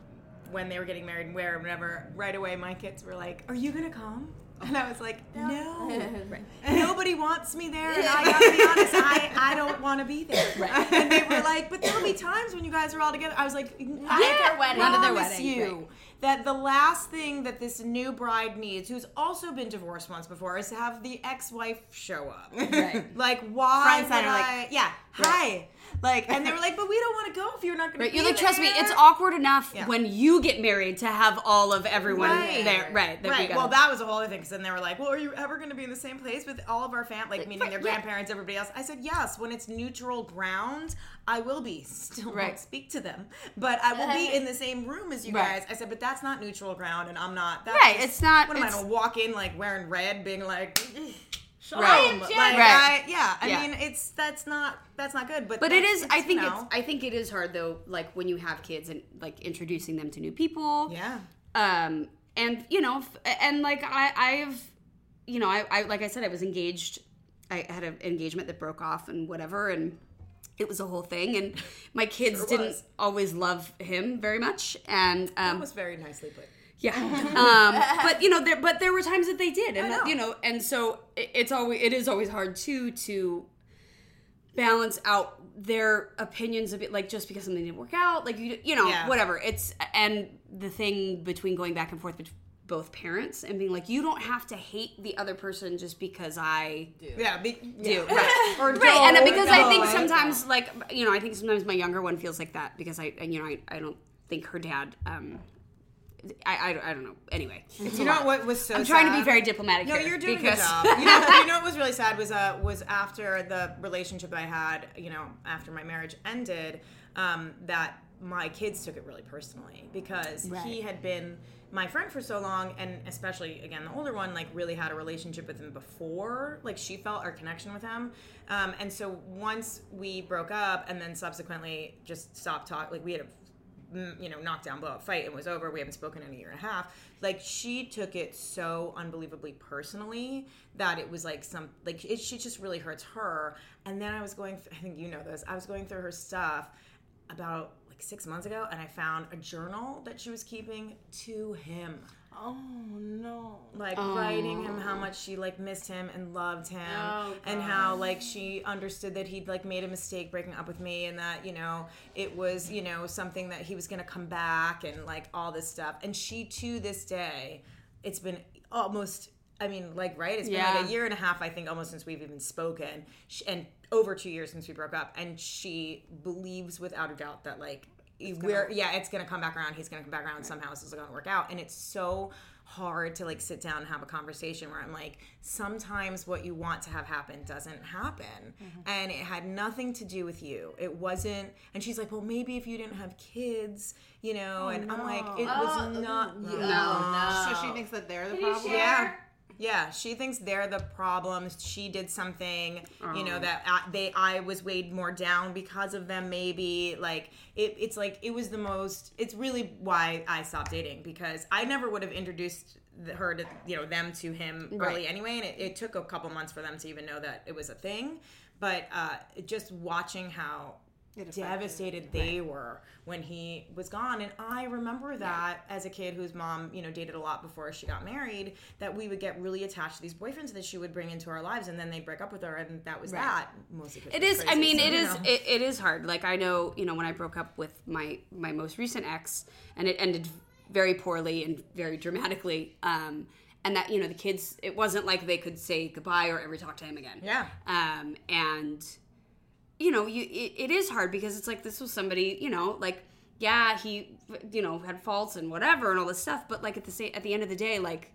when they were getting married and where, whatever. Right away, my kids were like, "Are you gonna come?" And I was like, [laughs] "No, [laughs] nobody wants me there." And I gotta be [laughs] honest, I, I don't want to be there. Right. And they were like, "But there'll be times when you guys are all together." I was like, "Yeah, "I their wedding. Not at their wedding, you." right. That the last thing that this new bride needs, who's also been divorced once before, is to have the ex-wife show up. Right. Like, why center, like, I? yeah, hi. Like, and they were like, but we don't want to go if you're not going Right, to. you're like, trust me, it's awkward enough Yeah. when you get married to have all of everyone Right. there. Right, that we Right. Well, that was a whole other thing. Because then they were like, "Well, are you ever going to be in the same place with all of our fam, like meaning their yeah. grandparents, everybody else?" I said, "Yes. When it's neutral ground, I will be. Still Right. won't speak to them, but I will be [laughs] in the same room as you Right. guys." I said, "But that's not neutral ground, and I'm not." That's Right, just- it's not- What am I going to walk in like wearing red, being like? Shalom. Right. Like, Right. I, yeah, I Yeah. mean, it's that's not that's not good. But But it that's- is. I you think know, it's. I think it is hard though. Like when you have kids and like introducing them to new people. yeah. Um. And you know, f- and like I, I've, you know, I, I like I said, I was engaged. I had an engagement that broke off and whatever, and it was a whole thing. And my kids Sure didn't always love him very much. And um, That was very nicely put. Yeah, [laughs] um, but you know, there but there were times that they did, and know. you know, and so it, it's always it is always hard too to balance out their opinions a bit, like just because something didn't work out, like you you know Yeah. whatever. It's and the thing between going back and forth between both parents and being like, you don't have to hate the other person just because I Yeah. Be, do yeah. right [laughs] Or do. right and don't, because i think sometimes like you know i think sometimes my younger one feels like that because i and, you know i, I don't think her dad um I, I, I don't know. Anyway. It's a You know lot. what was so i'm trying to be very diplomatic No, here you're doing because a good job. [laughs] You know, you know what was really sad was uh was after the relationship I had, you know, after my marriage ended, um, that my kids took it really personally because he had been my friend for so long and especially again the older one like really had a relationship with him before like she felt our connection with him. Um, and so once we broke up and then subsequently just stopped talking like we had a you know, knockdown blow up fight and was over. We haven't spoken in a year and a half. Like she took it so unbelievably personally that it was like some like it she just really hurts her. And then I was going I think you know this. I was going through her stuff about like 6 months ago and I found a journal that she was keeping to him Oh no. like oh. writing him how much she like missed him and loved him oh, and how like she understood that he'd like made a mistake breaking up with me and that you know it was you know something that he was gonna come back and like all this stuff and she to this day it's been almost I mean, like, right? It's been Yeah. like a year and a half, I think, almost since we've even spoken, Sh and over two years since we broke up. And she believes without a doubt that, like, we're yeah, it's gonna come back around. He's gonna come back around. Somehow this is gonna work out. And it's so hard to like sit down and have a conversation where I'm like, sometimes what you want to have happen doesn't happen, mm-hmm. and it had nothing to do with you. It wasn't. And she's like, well, maybe if you didn't have kids, you know. Oh, and I'm like, it was oh, not. No, no. So she thinks that they're the Can you problem. share? Yeah. Yeah, she thinks they're the problem. She did something, you know, that I, they I was weighed more down because of them. Maybe like it, it's like it was the most. It's really why I stopped dating because I never would have introduced her to you know them to him early Right. anyway, and it, it took a couple months for them to even know that it was a thing. But uh, just watching how. Devastated they were when he was gone and i remember that as a kid whose mom you know dated a lot before she got married that we would get really attached to these boyfriends that she would bring into our lives and then they'd break up with her and that was that mostly 'cause It she was is. I mean, so, it you is. know. It, it is hard. Like I know, you know, when I broke up with my my most recent ex, and it ended very poorly and very dramatically. Um, and that you know, the kids. It wasn't like they could say goodbye or ever talk to him again. yeah Um, and you know, you it, it is hard because it's like this was somebody. You know, like yeah, he you know had faults and whatever and all this stuff, but like at the same at the end of the day, like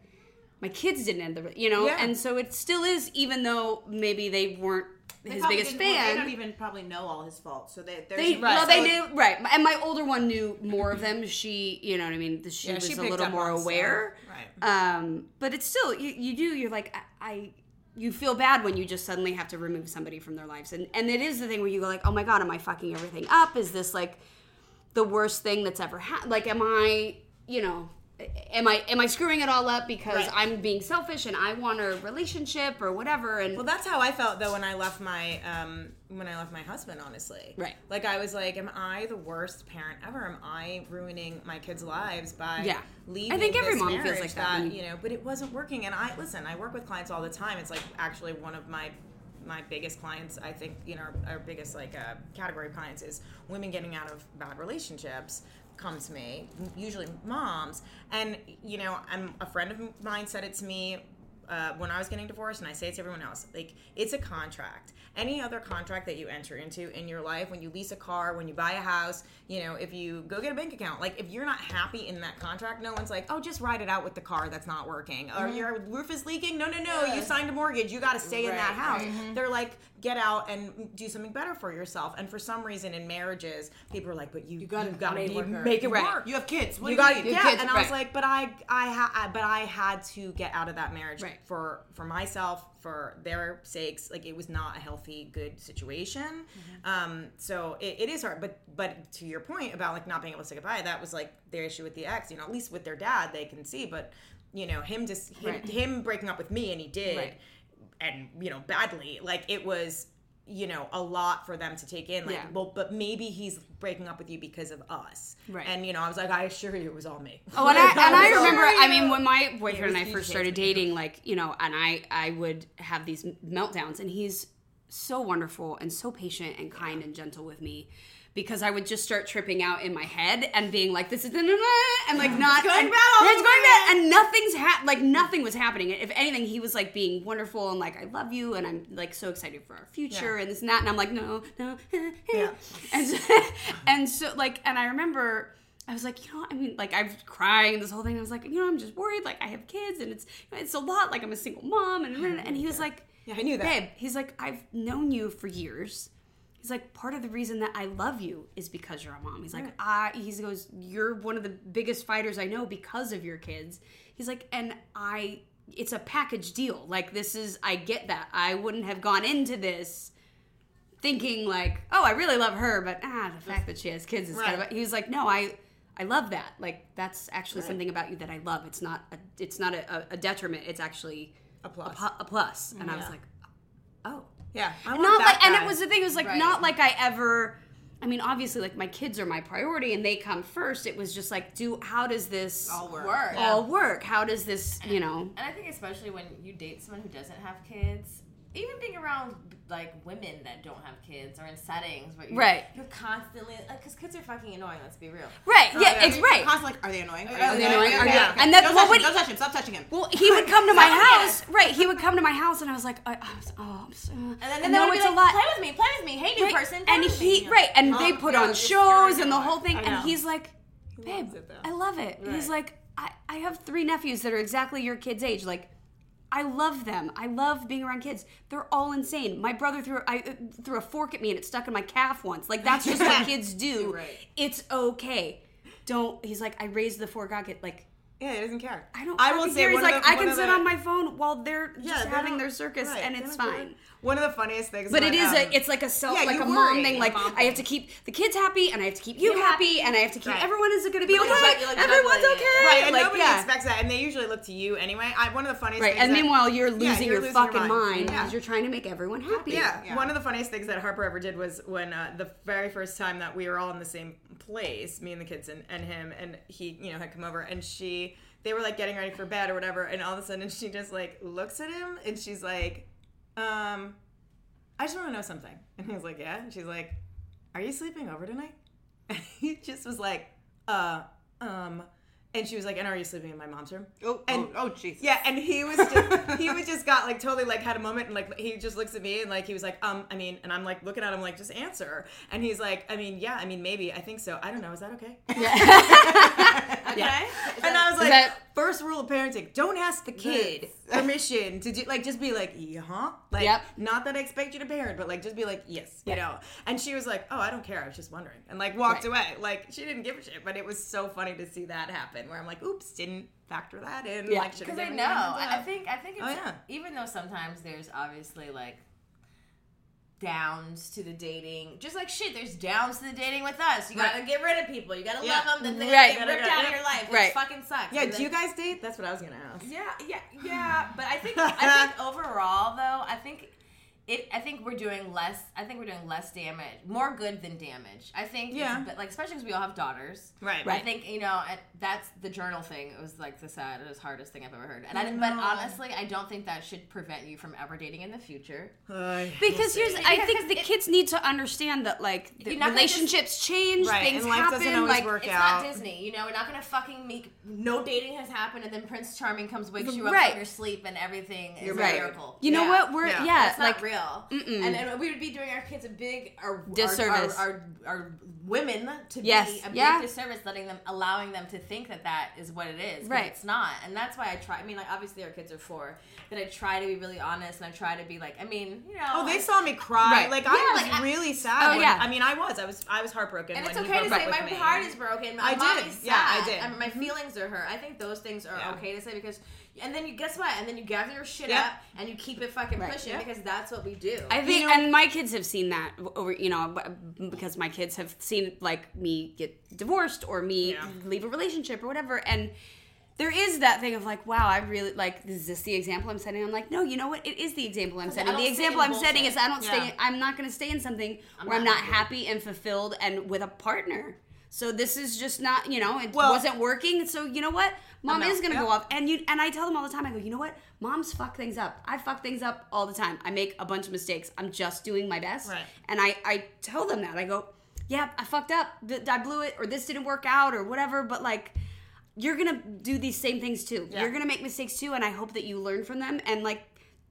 my kids didn't end the you know, Yeah. and so it still is, even though maybe they weren't They his biggest didn't- well, fan. they don't even probably know all his faults, so they they're They, so- well, they so- knew right, and my older one knew more of them. [clears throat] She, you know what I mean. She Yeah, was she a little more on stuff. aware. Right. Um, but it's still you, you do. You're like I, I, you feel bad when you just suddenly have to remove somebody from their lives. And and it is the thing where you go like, "Oh my god, am I fucking everything up? Is this like the worst thing that's ever happened? Like am I, you know, am I am I screwing it all up because Right. I'm being selfish and I want a relationship or whatever and Well, that's how I felt though when I left my um, when I left my husband. Honestly, Right. Like I was like, am I the worst parent ever? Am I ruining my kids' lives by Yeah. leaving? I think every this mom feels like that you- you know, but it wasn't working. And I listen. I work with clients all the time. It's like actually one of my my biggest clients. I think you know our, our biggest like uh, category of clients is women getting out of bad relationships come to me usually moms and you know i'm a friend of mine said it to me uh, when I was getting divorced, and I say it to everyone else, like it's a contract. Any other contract that you enter into in your life, when you lease a car, when you buy a house, you know, if you go get a bank account, like if you're not happy in that contract, no one's like, oh, just ride it out with the car that's not working, or your roof is leaking. No, no, no, you signed a mortgage, you got to stay in that house. They're like, get out and do something better for yourself. And for some reason, in marriages, people are like, but you, you gotta make it work. Right. work. You have kids. What You got yeah, kids, and I was like, but I, I, ha- I, but I had to get out of that marriage Right. For for myself, for their sakes. Like it was not a healthy, good situation. Mm-hmm. Um, so it, it is hard. But but to your point about like not being able to say goodbye, that was like their issue with the ex. You know, at least with their dad, they can see. But you know, him just him, Right. him breaking up with me, and he did, Right. and you know, badly. Like it was. You know, a lot for them to take in. Like, Yeah. well, but maybe he's breaking up with you because of us. Right. And you know, I was like, I assure you, it was all me. Oh, and I, [laughs] and I remember. I mean, when my boyfriend and I first started dating, like you know, and I I would have these meltdowns, and he's so wonderful and so patient and kind and gentle with me. Because I would just start tripping out in my head and being like, "This is and like [sighs] not going and, it's going bad, and nothing's like nothing was happening. If anything, he was like being wonderful and like, "I love you," and I'm like so excited for our future Yeah. and this and that, and I'm like, "No, no," [laughs] Yeah. and so, [laughs] and so like and i remember i was like you know i mean like I'm crying this whole thing i was like you know i'm just worried like i have kids and it's it's a lot like i'm a single mom and and he was like Yeah, I knew that. babe he's like i've known you for years he's like part of the reason that i love you is because you're a mom he's like i he goes you're one of the biggest fighters i know because of your kids he's like and i it's a package deal like this is i get that i wouldn't have gone into this thinking like, oh, I really love her, but ah, the fact that she has kids is kind of. Right. He was like, no, I, I love that. Like that's actually something about you that I love. It's not, a, it's not a, a detriment. It's actually A plus. pu- a plus. And I was like, oh, Yeah, I not want that like, and it was the thing. It was like Right. not like I ever. I mean, obviously, like my kids are my priority, and they come first. It was just like, do how does this All work. Work. all work? How does this, you know? And I think especially when you date someone who doesn't have kids, even being around like women that don't have kids or in settings where you're, Right. you're constantly uh, because kids are fucking annoying. Let's be real. Right? Oh, yeah, yeah. it's You're right. Constantly like, are they annoying? Are, they annoying? Are they- yeah. and that's don't what would- him. Don't touch him. Stop touching him. Well, he would come to [laughs] my house, right? He would come to my house, and I was like, I, I was, oh, I'm so, And then, and they no, would be it's like, a lot. Play with me. Play with me. Hey, new Right, person. And he me. right, and they Oh, put yeah, on shows and the whole thing, and he's like, babe, loves it, though. I love it. He's like, I, I have three nephews that are exactly your kid's age, like. I love them. I love being around kids. They're all insane. My brother threw I uh, threw a fork at me and it stuck in my calf once. Like that's just what [laughs] kids do. Right. It's okay. Don't. He's like I raised the fork. I get like Yeah, he doesn't care. I don't. I will say care. He's like the, I can sit the- on my phone while they're Yeah, just they having don't- their circus, right, and it's don't fine. One of the funniest things. But it about, is um, a it's like a self yeah, like a mom thing. Like Mom I have to keep the kids happy, and I have to keep you happy, and I have to keep Right. everyone is going to be But okay. like- like Everyone's okay. Right, and like, nobody yeah. expects that, and they usually look to you anyway. I, one of the funniest Right, things and that- meanwhile you're losing you're your losing fucking your mind mind. because you're trying to make everyone happy. Yeah. Yeah. one of the funniest things that Harper ever did was when uh, the very first time that we were all in the same place, me and the kids and, and him, and he, you know, had come over, and she, they were like getting ready for bed or whatever, and all of a sudden [laughs] she just like looks at him and she's like, um, I just want to know something, [laughs] and he was like, yeah, and she's like, are you sleeping over tonight? [laughs] And he just was like, uh, um. And she was like, "And are you sleeping in my mom's room?" Oh, And- oh, oh, jeez. Yeah, and he was just he was just got like totally like had a moment and like he just looks at me and like he was like, um, I mean, and I'm like looking at him like just answer, and he's like, I mean, yeah, I mean, maybe, I think so, I don't know, is that okay? Yeah. [laughs] Okay. And I was like, that- first rule of parenting: don't ask the kid [laughs] permission to do. Like, just be like, yeah, huh? Like, Yep. not that I expect you to parent, but like, just be like, yes, you know. And she was like, oh, I don't care. I was just wondering, and like walked away. Like, she didn't give a shit. But it was so funny to see that happen. Where I'm like, oops, didn't factor that in. Yeah. Like, Because have I know. I I think. I think. Oh, it's, Oh, yeah. Even though sometimes there's obviously like downs to the dating, just like shit. There's downs to the dating with us. You gotta get rid of people. You gotta Yeah. love them. Then they Right. get ripped out of your life. Which Right. fucking sucks. Yeah. And Do then- you guys date? That's what I was gonna ask. Yeah, yeah, yeah. But I think I [laughs] think overall though, I think it. I think we're doing less. I think we're doing less damage, more good than damage. I think. Yeah. But like especially because we all have daughters. Right. I think you know, and that's the journal thing. It was like the saddest, hardest thing I've ever heard. And I, but honestly, I don't think that should prevent you from ever dating in the future. [sighs] Ay, Because here's. I Because think the it- kids need to understand that like the You're not gonna just- relationships change, Right, things and life happen. doesn't always like, work It's out. not Disney, you know. We're not gonna fucking make no dating has happened, and then Prince Charming comes wakes you up Right. from your sleep, and everything is You're a miracle. You know what? We're Yeah. yeah, That's like not real. And, and we would be doing our kids a big our, Disservice. Our, our, our, our women to Yes. be a big Yeah. disservice, letting them, allowing them to think that that is what it is. Right. It's not, and that's why I try. I mean, like obviously our kids are four, but I try to be really honest, and I try to be like, I mean, you know, Oh, they I- saw me cry. Right. Like Yeah, I was like, I- really sad. Oh, when- yeah. I mean, I was. I was. I was heartbroken. And when it's he okay to say my me. heart is broken. My I did. mommy's Yeah, I sad. did. and my mm-hmm. feelings are hurt. I think those things are Yeah. okay to say because, and then you guess what? And then you gather your shit Yeah. up and you keep it fucking Right. pushing Yeah. because that's what we do. I think, You know- and my kids have seen that over, you know, because my kids have seen like me get divorced or me Yeah. leave a relationship or whatever, and there is that thing of like, wow, I really like. Is this the example I'm setting? I'm like, no, you know what? It is the example I'm setting. The example I'm setting is I don't Yeah. stay. I'm not going to stay in something where I'm not not happy and fulfilled and with a partner. So this is just not, you know, it Well- wasn't working. So you know what? Mom is gonna go off, and you and I tell them all the time. I go, you know what? Moms fuck things up. I fuck things up all the time. I make a bunch of mistakes. I'm just doing my best, Right. and I I tell them that. I go, yeah, I fucked up. I blew it, or this didn't work out, or whatever. But like, you're gonna do these same things too. Yeah. You're gonna make mistakes too, and I hope that you learn from them and like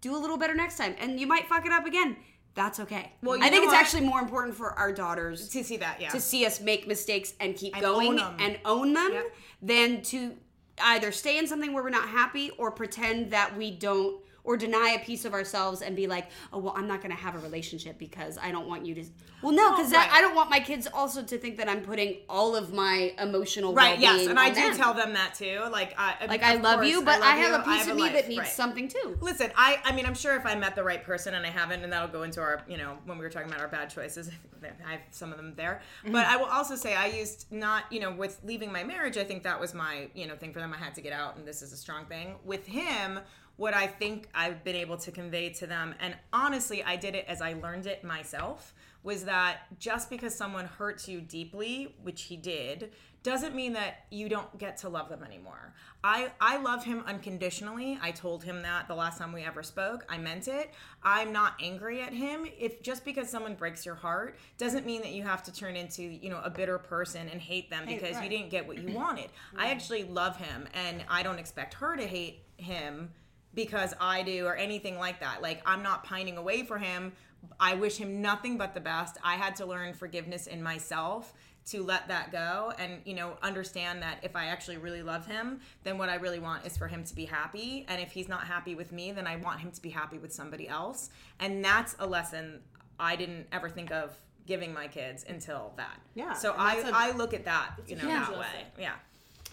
do a little better next time. And you might fuck it up again. That's okay. Well, you I think it's what? actually more important for our daughters to see that. Yeah. to see us make mistakes and keep And going own and own them Yep. than to either stay in something where we're not happy or pretend that we don't or deny a piece of ourselves and be like, oh well, I'm not going to have a relationship because I don't want you to. Well, no, because right. I don't want my kids also to think that I'm putting all of my emotional Right. Yes, and I do them. tell them that too. Like, I, like I love course, you, but love I, have you. a piece of me life. that needs Right. something too. Listen, I I mean, I'm sure if I met the right person, and I haven't, and that'll go into our, you know, when we were talking about our bad choices, [laughs] I have some of them there. Mm-hmm. But I will also say, I used not, you know, with leaving my marriage, I think that was my, you know, thing for them. I had to get out, and this is a strong thing. With him, what I think I've been able to convey to them, and honestly, I did it as I learned it myself, was that just because someone hurts you deeply, which he did, doesn't mean that you don't get to love them anymore. I I love him unconditionally. I told him that the last time we ever spoke. I meant it. I'm not angry at him. If just because someone breaks your heart doesn't mean that you have to turn into, you know, a bitter person and hate them because you right. didn't get what you [clears throat] wanted. I actually love him and I don't expect her to hate him because I do or anything like that. Like I'm not pining away for him. I wish him nothing but the best. I had to learn forgiveness in myself to let that go and you know understand that if I actually really love him, then what I really want is for him to be happy and if he's not happy with me, then I want him to be happy with somebody else. And that's a lesson I didn't ever think of giving my kids until that. Yeah, So I a- I look at that, you know, that lesson. way. Yeah.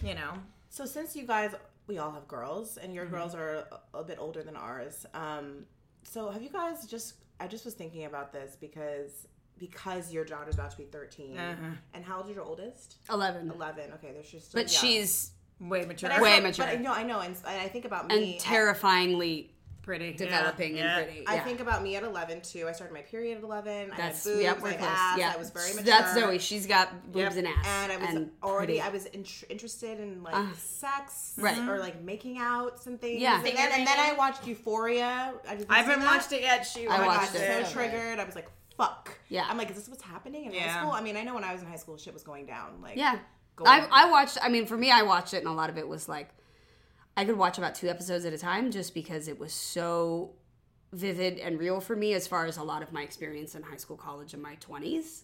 You know. So since you guys, we all have girls, and your Mm-hmm. girls are a, a bit older than ours. Um, so have you guys just? I just was thinking about this because because your daughter's about to be 13 Uh-huh. and how old is your oldest? 11 11 Okay, they're she's still but young. she's Way mature. But I way feel- mature. But I know, I know, and, and I think about and me. at- terrifyingly pretty. developing Yeah. and pretty. I think about me at 11 too. I started my period at 11. That's I had boobs, yep, we're I close. ass. yeah, I was very mature. That's Zoie. She's got boobs Yep. and ass, and I was and already pretty. I was in, interested in like Uh, sex, right. or like making out and things. Yeah. and then, and then I watched Euphoria. I, did you I see haven't that? watched it yet. She Oh my watched gosh, it. so triggered. I was like, fuck. Yeah. I'm like, is this what's happening in high school? I mean, I know when I was in high school, shit was going down. Like, Yeah. I. I watched, I mean, for me, I watched it, and a lot of it was like, I could watch about two episodes at a time just because it was so vivid and real for me as far as a lot of my experience in high school, college, and my 20s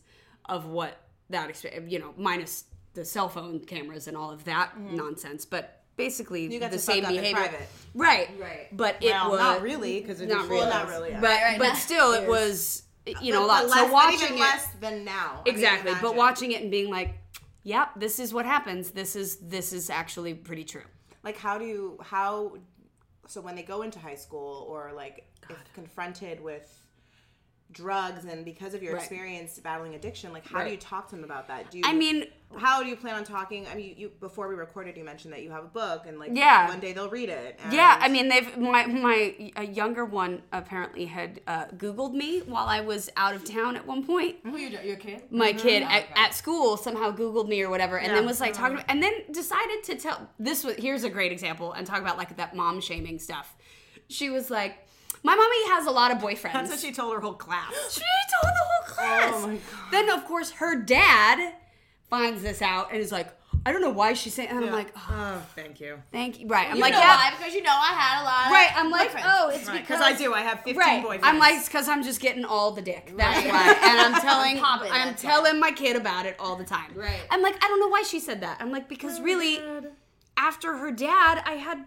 of what that experience, you know, minus the cell phone cameras and all of that Mm-hmm. nonsense. But basically You got the to same behavior. Right. Right. But it well, was not really because it's not really. Not really. yeah. But right, but still, it was you know a lot. less, so watching even it less than now. I mean, exactly, but watching it and being like, "Yep, this is what happens. This is this is actually pretty true." Like how do you how so when they go into high school or like if confronted with drugs and because of your Right. experience battling addiction like how Right. do you talk to them about that do you I mean, how do you plan on talking i mean you, you before we recorded you mentioned that you have a book and like Yeah. one day they'll read it and Yeah, I mean, they've my my a younger one apparently had uh, Googled me while I was out of town at one point. Who you your kid? My kid at, Okay. at school somehow Googled me or whatever, and then was like talking, and then decided to tell. This was here's a great example, and talk about like that mom shaming stuff. She was like, "My mommy has a lot of boyfriends." That's what she told her whole class. [laughs] She told the whole oh class. Oh my God. Then of course her dad finds this out and is like, I don't know why she's saying. And I'm like, oh, Oh, thank you. thank you. Right. I'm You like, know yeah. why? Because you know I had a lot. Of Right. I'm like, boyfriends. oh, it's Right, because because I do. I have 15 Right. boyfriends. I'm like, because I'm just getting all the dick. That's Right. why. And I'm [laughs] telling, popping, I'm that's telling my kid about it all the time. Right. I'm like, I don't know why she said that. I'm like, because really, after her dad, I had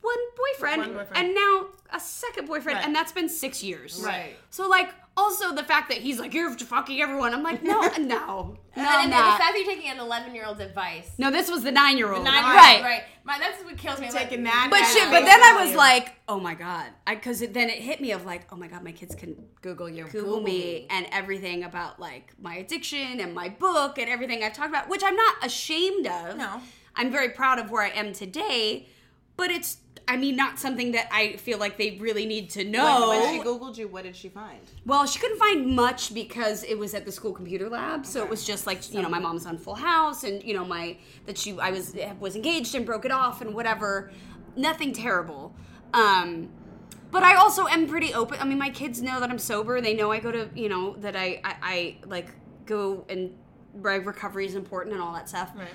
one boyfriend, One boyfriend. and now a second boyfriend, Right. and that's been six years. Right. So like, also the fact that he's like, you're fucking everyone. I'm like, no, [laughs] no, no, And, then, and the fact that you're taking an 11 year old's advice. No, this was the nine year old. Right. Right. My, that's what kills me. Taking like, that But shit, but then I was like, oh my god, because it, then it hit me of like, oh my god, my kids can Google you. Google me and everything about like my addiction and my book and everything I've talked about, which I'm not ashamed of. No. I'm very proud of where I am today, but it's I mean not something that I feel like they really need to know. when, when she googled you what did she find Well, she couldn't find much because it was at the school computer lab, so it was just like you know my mom's on Full House, and you know my that she I was was engaged and broke it off and whatever. Nothing terrible. Um, but I also am pretty open. I mean, my kids know that I'm sober. They know I go to you know that I I, I like go and recovery is important and all that stuff. Right.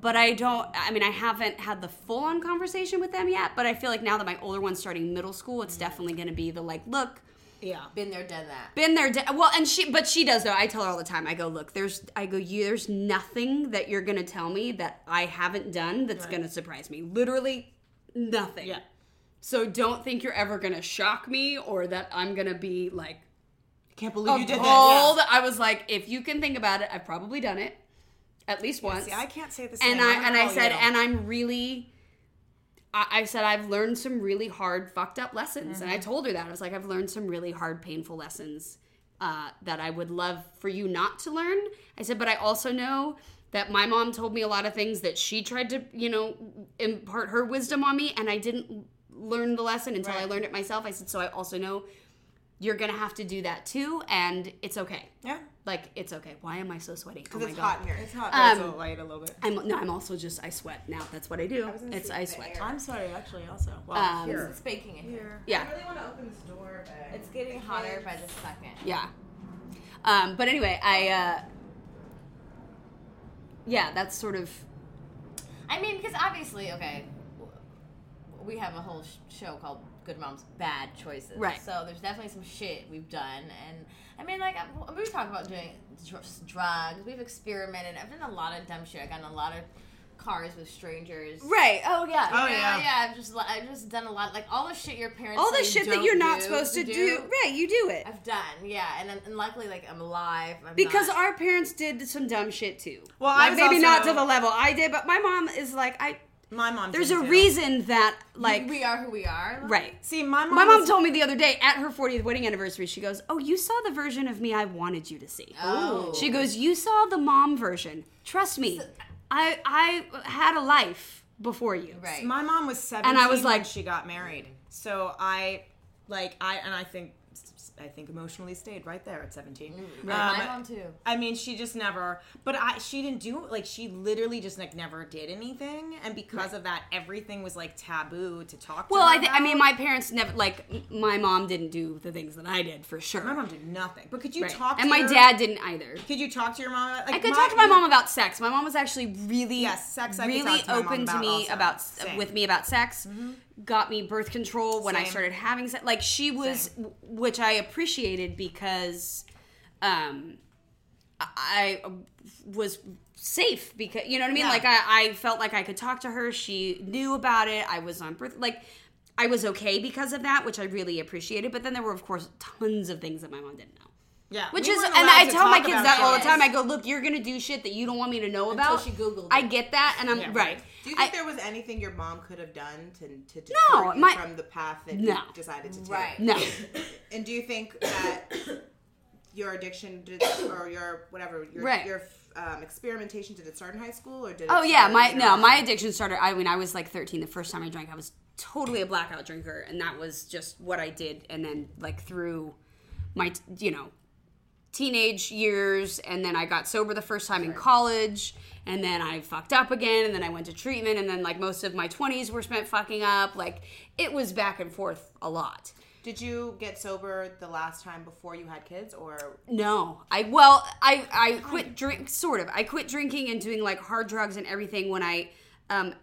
But I don't. I mean, I haven't had the full on conversation with them yet. But I feel like now that my older one's starting middle school, it's mm-hmm. definitely going to be the like, look, Yeah. Been there, done that. been there de- well and she but she does though i tell her all the time i go look there's i go you there's nothing that you're gonna tell me that i haven't done that's gonna surprise me literally nothing Yeah. so don't think you're ever gonna shock me or that i'm gonna be like I can't believe you did that appalled i was like if you can think about it i've probably done it at least once See, I can't say the same. and I and I said, and I'm really, I, I said I've learned some really hard, fucked up lessons, and I Mm-hmm. told her that I was like, I've learned some really hard, painful lessons uh, that I would love for you not to learn. I said, but I also know that my mom told me a lot of things that she tried to, you know, impart her wisdom on me, and I didn't learn the lesson until I learned it myself. I said, so I also know you're gonna have to do that too, and it's okay. yeah. Like it's okay. Why am I so sweaty? Oh because my it's god. hot in here It's hot. Um, it's a light a little bit. I'm no, I'm also just I sweat now. That's what I do. gonna It's I sweat. air. I'm sorry, actually, also. Well, Um, here. It's baking in here. Yeah, I really want to open this door but It's getting hotter by the second. yeah. Um, but anyway, I uh, yeah, that's sort of I mean, because obviously, okay, we have a whole sh- show called Good Moms Bad Choices. Right. So there's definitely some shit we've done. And I mean, like, I- we talk about doing dr- drugs. We've experimented. I've done a lot of dumb shit. I've gotten a lot of cars with strangers. right. Oh yeah. Oh, Yeah, yeah. yeah. I've just, I've just done a lot. Like, all the shit your parents All the shit that you're not supposed to do. Right, you do it I've done, yeah. And, and luckily, like, I'm alive. I'm because not- our parents did some dumb shit too. Well, I like was maybe not to the level I did, but my mom is like I. My mom. There's a didn't do. reason that like we are who we are. right. See, my mom. My mom was- told me the other day at her 40th wedding anniversary, she goes, Oh, you saw the version of me I wanted you to see. Oh. She goes, You saw the mom version. Trust me, I I had a life before you. Right. My mom was 17 And I was when like- she got married. So I like I and I think I think emotionally stayed right there at 17. my Um, mom, too. I mean, she just never but I she didn't do like she literally just like never did anything and because of that everything was like taboo to talk to Well, her I think I mean my parents never like my mom didn't do the things that I did for sure. my mom did nothing. But could you Right. talk to and my your- dad didn't either. Could you talk to your mom? Like, I could talk to my mom about sex. My mom was actually really, Yes, sex I could really talk to my mom open to me also. about Same. with me about sex. Got me birth control when I started having sex. Like she was, Same. which I appreciated because, um, I was safe because you know what I mean. Yeah. Like I, I felt like I could talk to her. She knew about it. I was on birth like. I was okay because of that, which I really appreciated. But then there were, of course, tons of things that my mom didn't know. Yeah, Which we is, and allowed I tell my kids that all the time. I go, look, you're gonna do shit that you don't want me to know about. she Googled I it. get that, and I'm right. Do you think I- there was anything your mom could have done to to deter No, you my- from the path that No. you decided to take? Right. no, [coughs] And do you think that [coughs] your addiction did, or your whatever your Right. your um, experimentation did it start in high school or did it? Oh yeah, start my later no, on? my addiction started. I mean, I was like 13 the first time I drank. I was totally a blackout drinker, and that was just what I did. And then like through my you know teenage years, and then I got sober the first time in college, and then I fucked up again, and then I went to treatment, and then like most of my 20s were spent fucking up. Like it was back and forth a lot. Did you get sober the last time before you had kids, or No, I well, I I quit drink sort of. I quit drinking and doing like hard drugs and everything when I um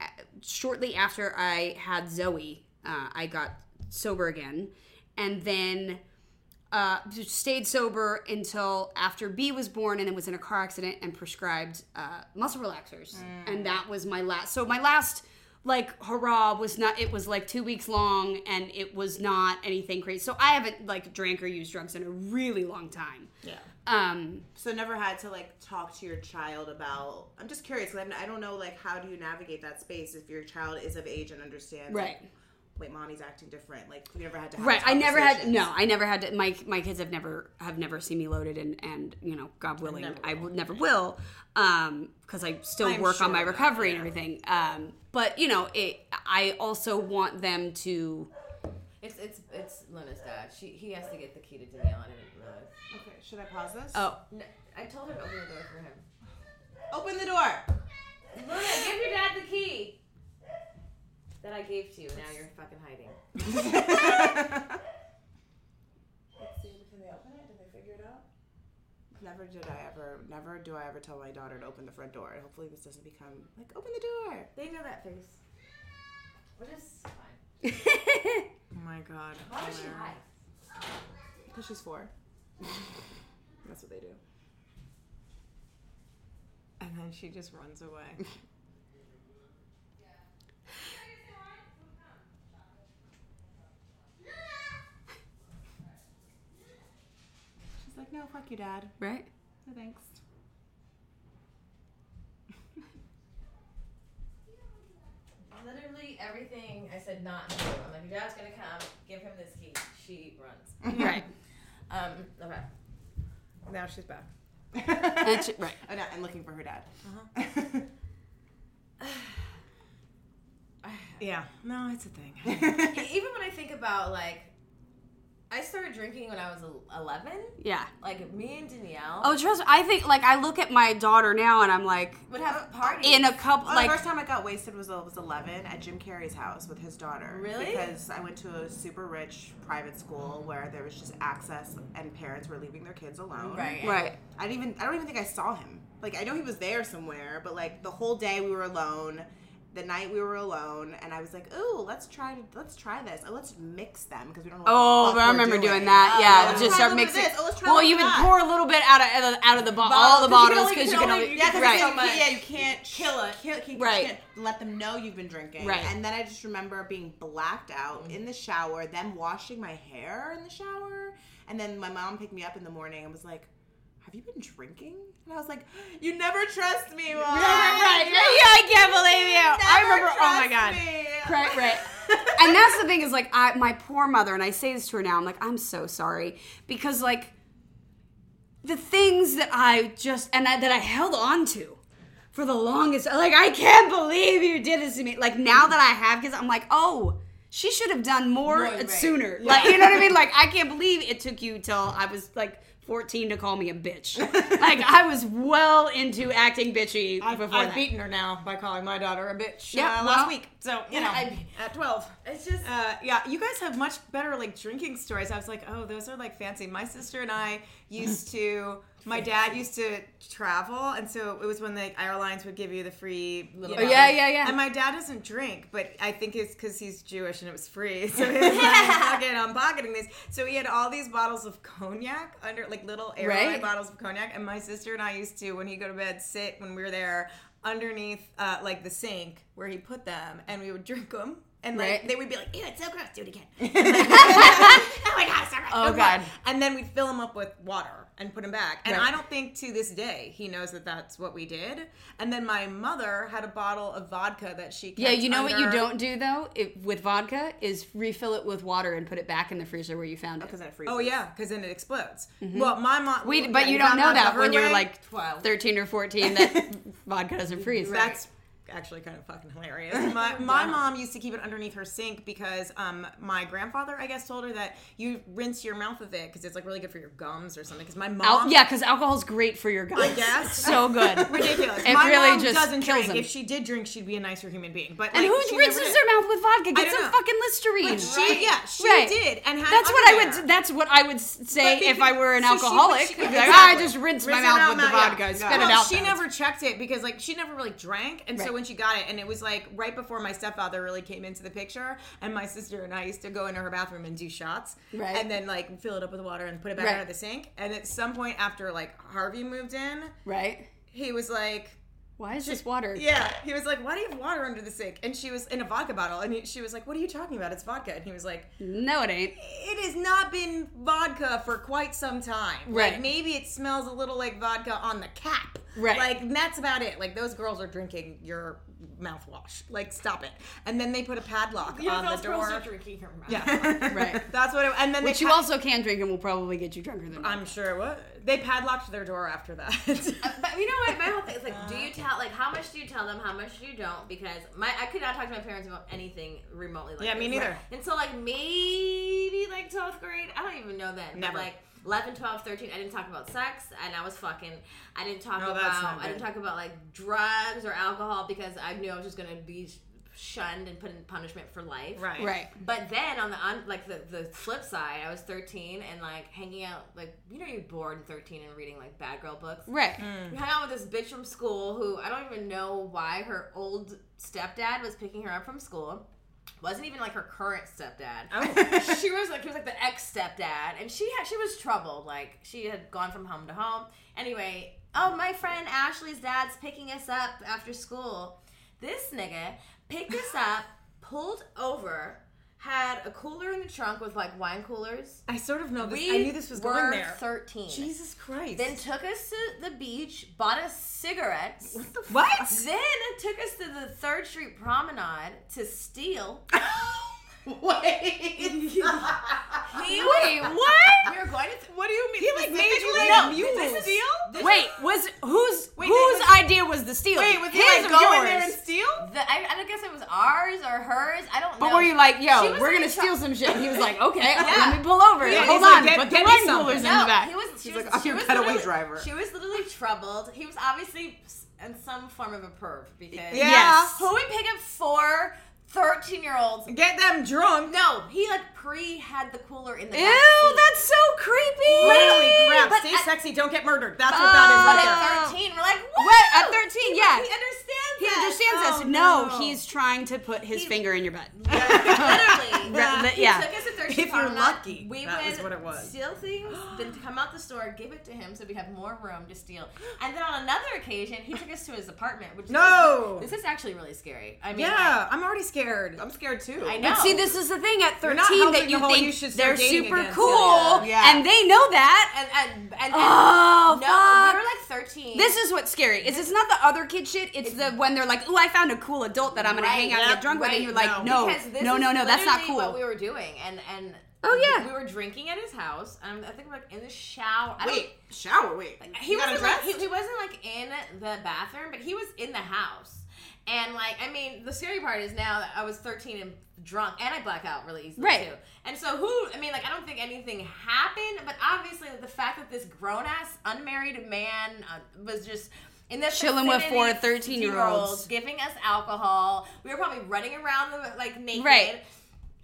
shortly after I had Zoie, uh, I got sober again, and then uh, stayed sober until after B was born, and then was in a car accident and prescribed uh, muscle relaxers, and that was my last. So my last like hurrah was not. It was like two weeks long, and it was not anything crazy. So I haven't like drank or used drugs in a really long time. Yeah. Um, so never had to like talk to your child about? I'm just curious I'm- don't know like how do you navigate that space if your child is of age and understands. like, Right. Wait, mommy's acting different. Like you never had to. Have right. I never had. No, I never had to. My my kids have never have never seen me loaded, and and you know, God willing, Never I will never will, um, because I still I'm work on my of that, recovery and everything. Um, but you know, it. I also want them to. It's it's it's Luna's dad. She he has to get the key to Danielle. I didn't realize. Okay, should I pause this? Oh, No, I told her to open the door for him. open the door. Luna, give your dad the key that I gave to you. Now you're fucking hiding. [laughs] [laughs] Can they open it? Did they figure it out? Never did I ever. Never do I ever tell my daughter to open the front door. And hopefully this doesn't become like open the door. They know that face. Which is fine. [laughs] Oh my god. Why does she hilarious. hide? Because she's four. That's what they do. And then she just runs away. She's like, no, fuck you, dad. right. No thanks. Literally everything I said not to do. I'm like, your dad's gonna come. Give him this key. She runs. [laughs] Right. Um. Okay. now she's back. That's right. [laughs] Oh, no, I'm looking for her dad. Uh-huh. [sighs] [sighs] Yeah. [sighs] No, it's a thing. [laughs] Even when I think about like, I started drinking when I was 11. Yeah. Like me and Danielle Oh, trust me. I think like I look at my daughter now, and I'm like, would have parties. in a couple Oh, like the first time I got wasted was I was 11 at Jim Carrey's house with his daughter. Really? Because I went to a super rich private school where there was just access and parents were leaving their kids alone. right. right. I didn't even I don't even think I saw him. Like I know he was there somewhere, but like the whole day we were alone. The night we were alone, and I was like, "Oh, let's try let's try this. Oh, let's mix them because we don't know." What Oh, the but I fuck we're remember doing, doing that. Oh, yeah, let's just try start little bit of mixing. this. Oh, let's try well, you bit would that. pour a little bit out of out of, out of the bo- all the Bottles, 'cause bottles you because can you can only- only yeah, 'cause right. you can't- yeah, you can't Kill it. Can't, can't, Right. can't let them know you've been drinking. Right. And then I just remember being blacked out mm. in the shower, them washing my hair in the shower, and then my mom picked me up in the morning and was like, "Have you been drinking?" And I was like, "You never trust me, mom. right. Yeah, I can't believe you. I Never remember. Oh my god. me." Right, right. [laughs] and that's the thing is like I my poor mother, and I say this to her now. I'm like, I'm so sorry because like the things that I just and I, that I held on to for the longest. Like I can't believe you did this to me. Like now that I have kids, I'm like, oh. She should have done more Right, right. sooner. Like you know what I mean? Like I can't believe it took you till I was like 14 to call me a bitch. [laughs] like I was well into acting bitchy I've, before I've that. beaten her now by calling my daughter a bitch. Yeah, uh, well- last week. So you know, I- at twelve. It's just Uh, yeah, you guys have much better like drinking stories. I was like, oh, those are like fancy. My sister and I used [laughs] to. My dad used to travel, and so it was when the airlines would give you the free. Know, Oh, yeah, yeah, yeah. And my dad doesn't drink, but I think it's because he's Jewish wishing it was free. [laughs] So he was like, fucking, I'm pocketing this. So he had all these bottles of cognac under, like little airline Right. bottles of cognac. And my sister and I used to, when he'd go to bed, sit when we were there underneath uh, like the sink where he put them, and we would [laughs] drink them. And like Right. they would be like, "Ew, it's so gross. Do it again." [laughs] [laughs] oh my god, sorry. Oh, No God. And then we'd fill them up with water and put them back. And Right. I don't think to this day he knows that that's what we did. And then my mother had a bottle of vodka that she kept Yeah, you know what you don't do though it, with vodka is refill it with water and put it back in the freezer where you found it. Because then it freezes. Oh yeah, because then it explodes. Well, my mom. Mm-hmm. We, yeah, but you don't know that when hard you're like 12. 13 or 14 [laughs] that vodka doesn't freeze. That's actually kind of fucking hilarious. [laughs] My, my mom used to keep it underneath her sink because um, my grandfather, I guess, told her that you rinse your mouth with it because it's like really good for your gums or something. Because my mom, Al- yeah, because alcohol's great for your gums. I guess. [laughs] So good. [laughs] ridiculous. It my really mom just doesn't kills drink. them. If she did drink, she'd be a nicer human being. But And like, who rinses their mouth with vodka? Get some know. fucking Listerine. But she, yeah, she Right. did, and had That's what I would. That's what I would say But if I were an so alcoholic. she- I'd be like, exactly. "Ah, I just rinse, my mouth with the vodka, spit it out. She never checked it because like she never really drank, and so Right. When she got it, and it was like right before my stepfather really came into the picture, and my sister and I used to go into her bathroom and do shots, Right. and then like fill it up with water and put it back Right. under the sink. And at some point after like Harvey moved in, right. he was like. Why is this water? Yeah, he was like, "Why do you have water under the sink?" And she was in a vodka bottle, and he, she was like, "What are you talking about? It's vodka." And he was like, No, it ain't. it has not been vodka for quite some time. Right. Like maybe it smells a little like vodka on the cap. Right. Like and that's about it. Like those girls are drinking your mouthwash. Like stop it. And then they put a padlock on the door. Girls are drinking her mouth. Yeah. [laughs] Right. That's what. It, and then Which they you pa- also can drink and will probably get you drunker than I'm sure what they padlocked their door after that. [laughs] Uh, but you know what? My whole thing is like, do you tell like how much do you tell them, how much do you don't? Because my I could not talk to my parents about anything remotely like Yeah, me this. neither. Until like maybe like 12th grade. I don't even know then. But, Never. like 11, 12, 13, I didn't talk about sex and I was fucking. I didn't talk that's about not I didn't talk about like drugs or alcohol because I knew I was just gonna be shunned and put in punishment for life. right. Right. But then on the on like the, the flip side, I was 13 and like hanging out like you know you're bored at 13 and reading like bad girl books. Right. Mm. We hung out with this bitch from school who I don't even know why her old stepdad was picking her up from school. Wasn't even like her current stepdad. Oh. [laughs] she was like he was like the ex stepdad, and she had she was troubled. Like she had gone from home to home. Anyway, oh my friend Ashley's dad's picking us up after school. This nigga picked us up, pulled over, had a cooler in the trunk with like wine coolers. I sort of know this. We I knew this was were going there. Thirteen. Jesus Christ. Then took us to the beach, bought us cigarettes. What? the What? Then took us to the Third Street Promenade to steal. [laughs] Wait. [laughs] He Wait, what? we were going to. what do you mean? He like made you Specifically? like No, mules. this is this Wait, was whose Wait, whose wait, idea was the steal? Wait, was he His like or go in there and steal? The, I, I don't guess it was ours or hers. I don't know. But were you like, yo, we're like gonna try- steal some shit? And he was like, [laughs] okay, Yeah. let me pull over. Yeah, Hold he's like, on, get- put the get me wine coolers in No, the back. he was. She She's was, like, I'm she your was getaway driver. She was literally troubled. He was obviously in some form of a perv because Yeah. Yes. who would pick up four 13 year olds? Get them drunk. No, he like pre had the cooler in the Ew, seat. that's so creepy. Literally, crap. But Stay at- sexy. Don't get murdered. That's what But that is. at 13, we're like, what? What? At 13, yeah. He understands He us. understands Oh, us. No, no. he's trying to put his He- finger in your butt. [laughs] Literally. Re- li- He yeah. took us to [laughs] Third If you're lucky, we that would was what it was. steal things, [gasps] then come out the store, give it to him so we have more room to steal. And then on another occasion, he took us to his apartment, which No. this is actually really scary. I mean, Yeah, I'm already scared. I'm scared too. I know. But see, this is the thing at 13 that you the think you should they're start dating super again, cool, Celia. Yeah. and they know that. and and and, and Oh, no, fuck. we were like 13. This is what's scary. Is it's not the other kid shit. It's the when they're like, oh, I found a cool adult that I'm gonna Right, hang out and yep, get drunk with," and you're like, "No, no, no, no, that's not cool." What we were doing, and and Oh, yeah. we were drinking at his house. And I think we we're like in the shower. I Wait, shower. Wait, he wasn't like, he, he wasn't like in the bathroom, but he was in the house. And like, I mean, the scary part is now that I was 13 and drunk, and I black out really easily Right. too. And so, who? I mean, like, I don't think anything happened, but obviously, the fact that this grown ass unmarried man uh, was just. In the Chilling with four 13-year-olds. giving us alcohol. We were probably running around the, like naked. Right.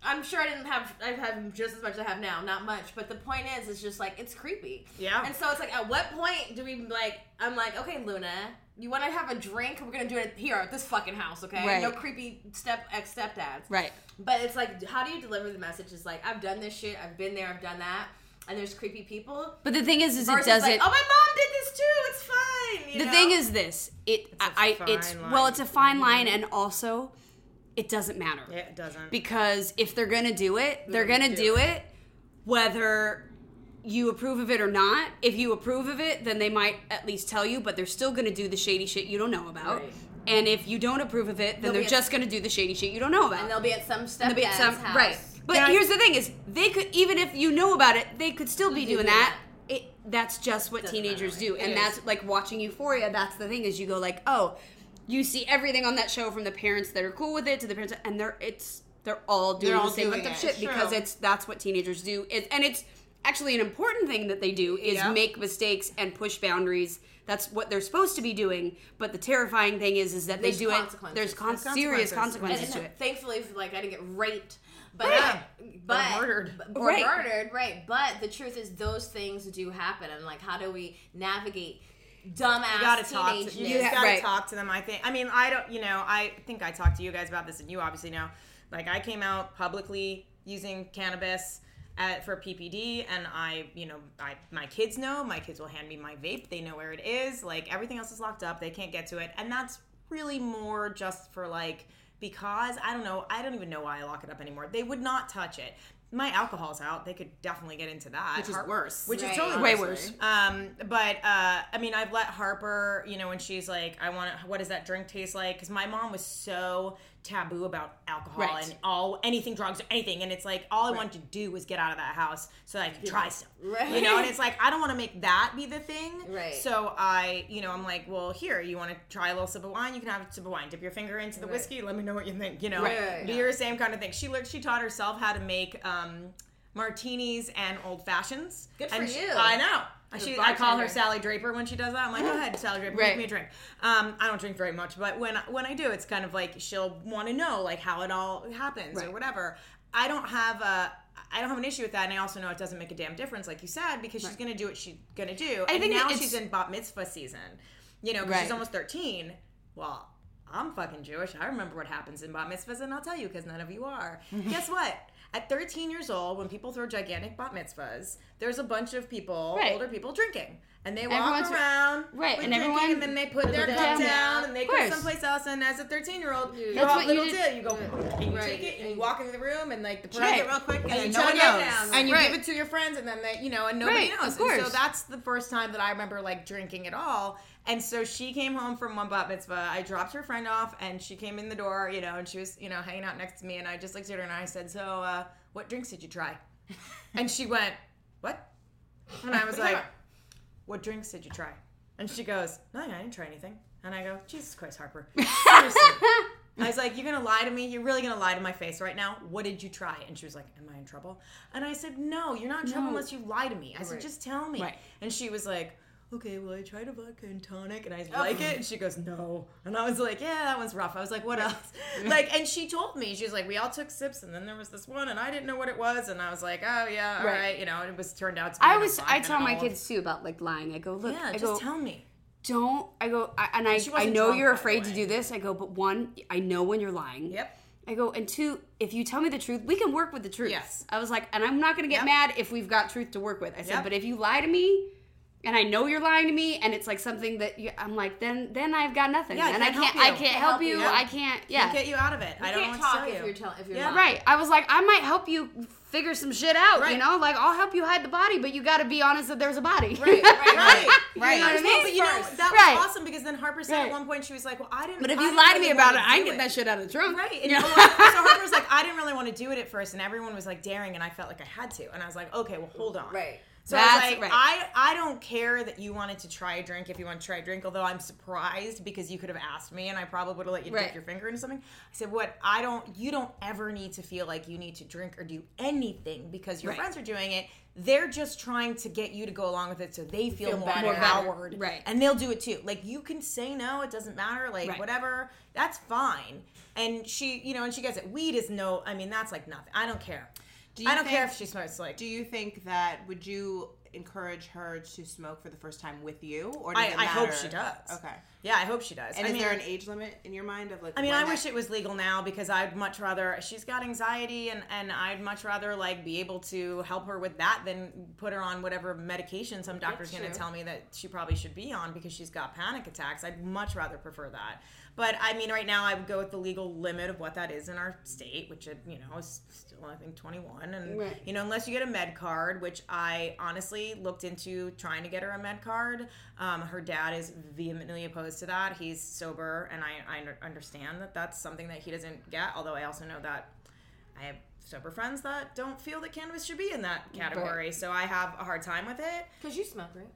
I'm sure I didn't have I have had just as much as I have now, not much. But the point is, it's just like it's creepy. Yeah. And so it's like, at what point do we like? I'm like, okay, Luna, you want to have a drink? We're gonna do it here at this fucking house, okay? Right. No creepy step ex stepdads. Right. But it's like, how do you deliver the message? It's like, I've done this shit. I've been there. I've done that. And there's creepy people. But the thing is, is it doesn't. like, oh, my mom did this too. It's fine. you the know? thing is this it a I, I it's fine line. well it's a fine line mm-hmm. and also it doesn't matter it doesn't. because if they're gonna do it they're gonna do it whether you approve of it or not if you approve of it then they might at least tell you but they're still gonna do the shady shit you don't know about Right. and if you don't approve of it then They'll they're just gonna do the shady shit you don't know about And they'll be at some They'll be at some house. right but Can I- here's the thing is they could even if you know about it they could still be do doing that. that it that's just what Doesn't teenagers matter. do It and is. that's like watching euphoria that's the thing is you go like oh you see everything on that show from the parents that are cool with it to the parents and they're it's they're all doing They're all the same doing fucked it. shit It's because true. it's that's what teenagers do it, and it's actually an important thing that they do is Yeah. make mistakes and push boundaries that's what they're supposed to be doing but the terrifying thing is is that There's they do it there's con- There's serious consequences. consequences and to it thankfully, like I didn't get raped, but Right. Uh, but Or murdered. or Right. murdered, right? But the truth is, those things do happen, and like, how do we navigate dumbass you gotta talk to you just gotta Right. talk to them i think i mean i don't you know i think i talked to you guys about this and you obviously know like i came out publicly using cannabis at, for ppd and i you know i my kids know my kids will hand me my vape they know where it is like everything else is locked up they can't get to it and that's really more just for like because i don't know i don't even know why i lock it up anymore they would not touch it my alcohol's out they could definitely get into that Which is Har- worse. which Right. is totally Way worse. worse. Um, but uh, I mean, I've let Harper, you know, when she's like, "I want to," what does that drink taste like? Because my mom was so taboo about alcohol Right. and all anything drugs or anything, and it's like all I wanted to do was get out of that house so that I could try stuff, Right. you know. And [laughs] it's like I don't want to make that be the thing, Right. So I, you know, I'm like, well, here, you want to try a little sip of wine? You can have a sip of wine. Dip your finger into the whiskey. Let me know what you think. You know, Right, right, do your same kind of thing. She learned. She taught herself how to make. Um, Martinis and old fashions. Good for and she- you. I know. She, I call her. Sally Draper when she does that. I'm like, go ahead, Sally Draper, Right. make me a drink. Um, I don't drink very much, but when when I do, it's kind of like she'll want to know like how it all happens or whatever. I don't have a. I don't have an issue with that, and I also know it doesn't make a damn difference, like you said, because she's gonna do what she's gonna do. I and think now she's in bat mitzvah season, you know, because Right. she's almost thirteen. Well, I'm fucking Jewish. I remember what happens in bat mitzvahs, and I'll tell you because none of you are. [laughs] Guess what? At 13 years old, when people throw gigantic bat mitzvahs, there's a bunch of people, Right. older people, drinking. And they walk Everyone's- around, right, and drinking, everyone- and then they put their cup down. down, and they go someplace else. And as a 13 year old, you That's what what you did. do. You go, and you Right. take it, and you walk into the room, and like the Chug Right. it real quick, and, and you no one it, knows. and you Right. give it to your friends, and then they, you know, and nobody knows. And so that's the first time that I remember like drinking at all. And so she came home from one bat mitzvah. I dropped her friend off, and she came in the door, you know, and she was, you know, hanging out next to me, and I just looked at her and I said, "So, uh, what drinks did you try?" [laughs] And she went, "What?" And I was like, [laughs] "What drinks did you try?" And she goes, "Nothing. I didn't try anything." And I go, "Jesus Christ, Harper. [laughs] I was like, "You're gonna lie to me? You're really gonna lie to my face right now? What did you try?" And she was like, "Am I in trouble?" And I said, "No, you're not in trouble No. unless you lie to me." I said, "Just tell me." Right. And she was like, "Okay, well, I tried a vodka and tonic, and I oh. like it." And she goes, "No," and I was like, "Yeah, that one's rough." I was like, "What else?" [laughs] like, and she told me she was like, "We all took sips, and then there was this one, and I didn't know what it was," and I was like, "Oh yeah, all right,", Right. you know. And it was turned out to be. I vodka I tell my kids too about like lying. I go, look, "Yeah, I just go, tell me." don't. I go, I, and I I know drunk, you're afraid to do this. I go, but one, I know when you're lying. Yep. I go, and two, if you tell me the truth, we can work with the truth. Yes. I was like, and I'm not gonna get Yep. mad if we've got truth to work with. I said, Yep. but if you lie to me, and I know you're lying to me, and it's like something that you, I'm like, then then I've got nothing. Yeah, I and I can't can't, help I you. can't Can't help help you. you. I can't. Yeah. Can't get you out of it. I don't can't know what to talk tell if you. you're telling if you're Yeah. lying. Right. I was like, I might help you figure some shit out, you know? Like, I'll help you hide the body, but you got to be honest that there's a body. Right, right, [laughs] right. Right. You know what I mean? But you know, First. that Right. was awesome because then Harper said Right. at one point, she was like, well, I didn't. But if you didn't lie to me about it, I do can get that shit out of the trunk. Right. And [laughs] Yeah. so Harper's like, I didn't really want to do it at first, and everyone was like daring, and I felt like I had to, and I was like, okay, well, hold on. Right. So I was like, right. I, I don't care that you wanted to try a drink if you want to try a drink, although I'm surprised because you could have asked me and I probably would have let you Right. dip your finger into something. I said, what I don't, you don't ever need to feel like you need to drink or do anything because your Right. friends are doing it. they're just trying to get you to go along with it so they feel, Feel more better. empowered. Right. And they'll do it too. Like you can say no, it doesn't matter, like whatever. That's fine. And she, you know, and she gets it. Weed is no I mean, that's like nothing. I don't care. Do you I don't care if she smokes like Do you think that would you encourage her to smoke for the first time with you, or I, I hope she does. Okay. Yeah, I hope she does. And I is mean, there an age limit in your mind of like? I mean, I wish it was legal now because I'd much rather. She's got anxiety, and and I'd much rather like be able to help her with that than put her on whatever medication some doctor's going to tell me that she probably should be on because she's got panic attacks. I'd much rather prefer that. But I mean, right now I would go with the legal limit of what that is in our state, which uh, you know is still I think 21, and Right. you know unless you get a med card, which I honestly looked into trying to get her a med card. Um, her dad is vehemently opposed to that. He's sober, and I, I understand that that's something that he doesn't get. Although I also know that I have sober friends that don't feel that cannabis should be in that category, so I have a hard time with it. Because you smoke, right?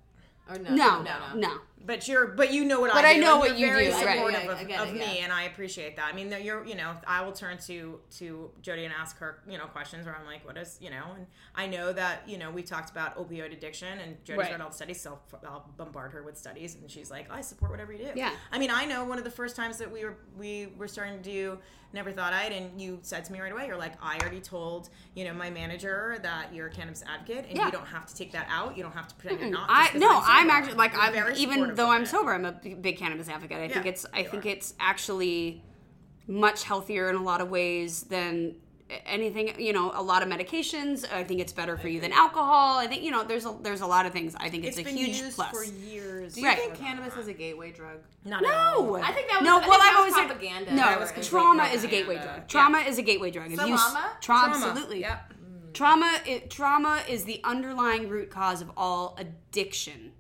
Or no? No, no, But you're, but you know what But I I do. know and what you're you very do, right. supportive Yeah, of, of it, me, yeah. and I appreciate that. I mean, you're, you know, I will turn to to Jodie and ask her, you know, questions where I'm like, what is, you know, and I know that, you know, we've talked about opioid addiction, and Jodie's Right. read all the studies, so I'll bombard her with studies, and she's like, I support whatever you do. Yeah. I mean, I know one of the first times that we were we were starting to do Never Thought I'd, and you said to me right away, you're like, I already told, you know, my manager that you're a cannabis advocate, and Yeah. you don't have to take that out. You don't have to pretend you're not. I no, sober. I'm actually like I'm very even though I'm it. sober, I'm a big, big cannabis advocate. I think it's I think are. it's actually much healthier in a lot of ways than anything you know a lot of medications i think it's better for you than alcohol i think you know there's a there's a lot of things i think it's, It's a been huge used plus for years. Do you Right. think cannabis is a gateway drug? Not at all. no I think that was- no I think well that i've was always said propaganda. no That was trauma is a gateway drug trauma is a gateway drug if you s- Trauma? tra- Trauma. absolutely Yep. trauma it, trauma is the underlying root cause of all addiction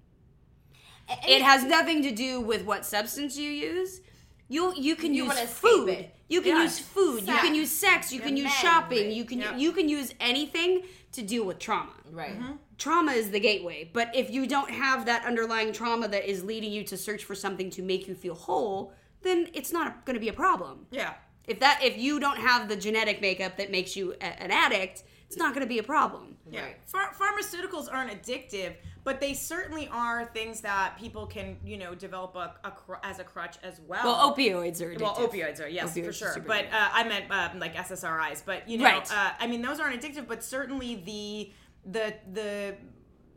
it has nothing to do with what substance you use. You you can You use food. it. You can Yeah. use food. You can Sex. use sex. You can use men, shopping. right. You can Yeah. you can use anything to deal with trauma. Right. Mm-hmm. Trauma is the gateway. But if you don't have that underlying trauma that is leading you to search for something to make you feel whole, then it's not going to be a problem. Yeah. If that if you don't have the genetic makeup that makes you a- an addict, it's not going to be a problem. Yeah. Right. Phar- pharmaceuticals aren't addictive, but they certainly are things that people can, you know, develop a, a cr- as a crutch as well. Well, opioids are addictive. Well, opioids are yes Opioids for sure, but uh, I meant um, like SSRIs. But you know, Right. uh, I mean those aren't addictive, but certainly the the the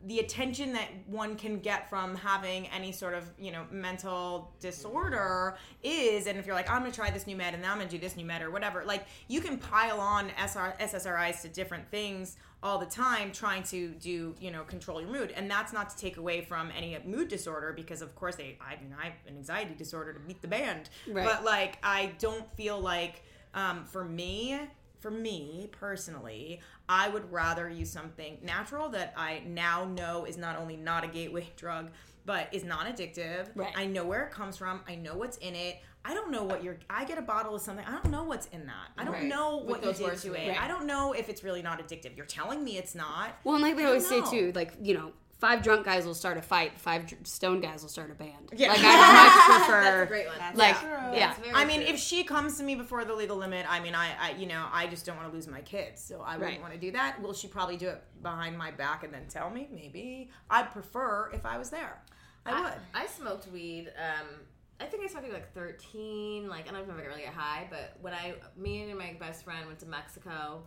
the attention that one can get from having any sort of you know mental disorder is, and if you're like I'm gonna try this new med and then I'm gonna do this new med or whatever, like you can pile on SR, SSRIs to different things all the time trying to do you know control your mood and that's not to take away from any mood disorder because of course they i mean i have an anxiety disorder to beat the band Right. but like i don't feel like um, for me for me personally i would rather use something natural that i now know is not only not a gateway [laughs] drug but is non-addictive Right. i know where it comes from i know what's in it I don't know what you're. I get a bottle of something. I don't know what's in that. I don't Right. know With what you did to it. it. I don't know if it's really not addictive. You're telling me it's not. Well, and like they I always say too, like you know, five drunk guys will start a fight, five dr- stone guys will start a band. Yeah. Like I much prefer. [laughs] That's a great one. That's Like, true. yeah. That's very I mean, true. if she comes to me before the legal limit, I mean, I, I you know, I just don't want to lose my kids, so I wouldn't Right. want to do that. Will she probably do it behind my back and then tell me? Maybe. I'd prefer if I was there. I would. I, I smoked weed. Um, I think I smoked weed like 13. Like, I don't know if I really get high, but when I, me and my best friend went to Mexico,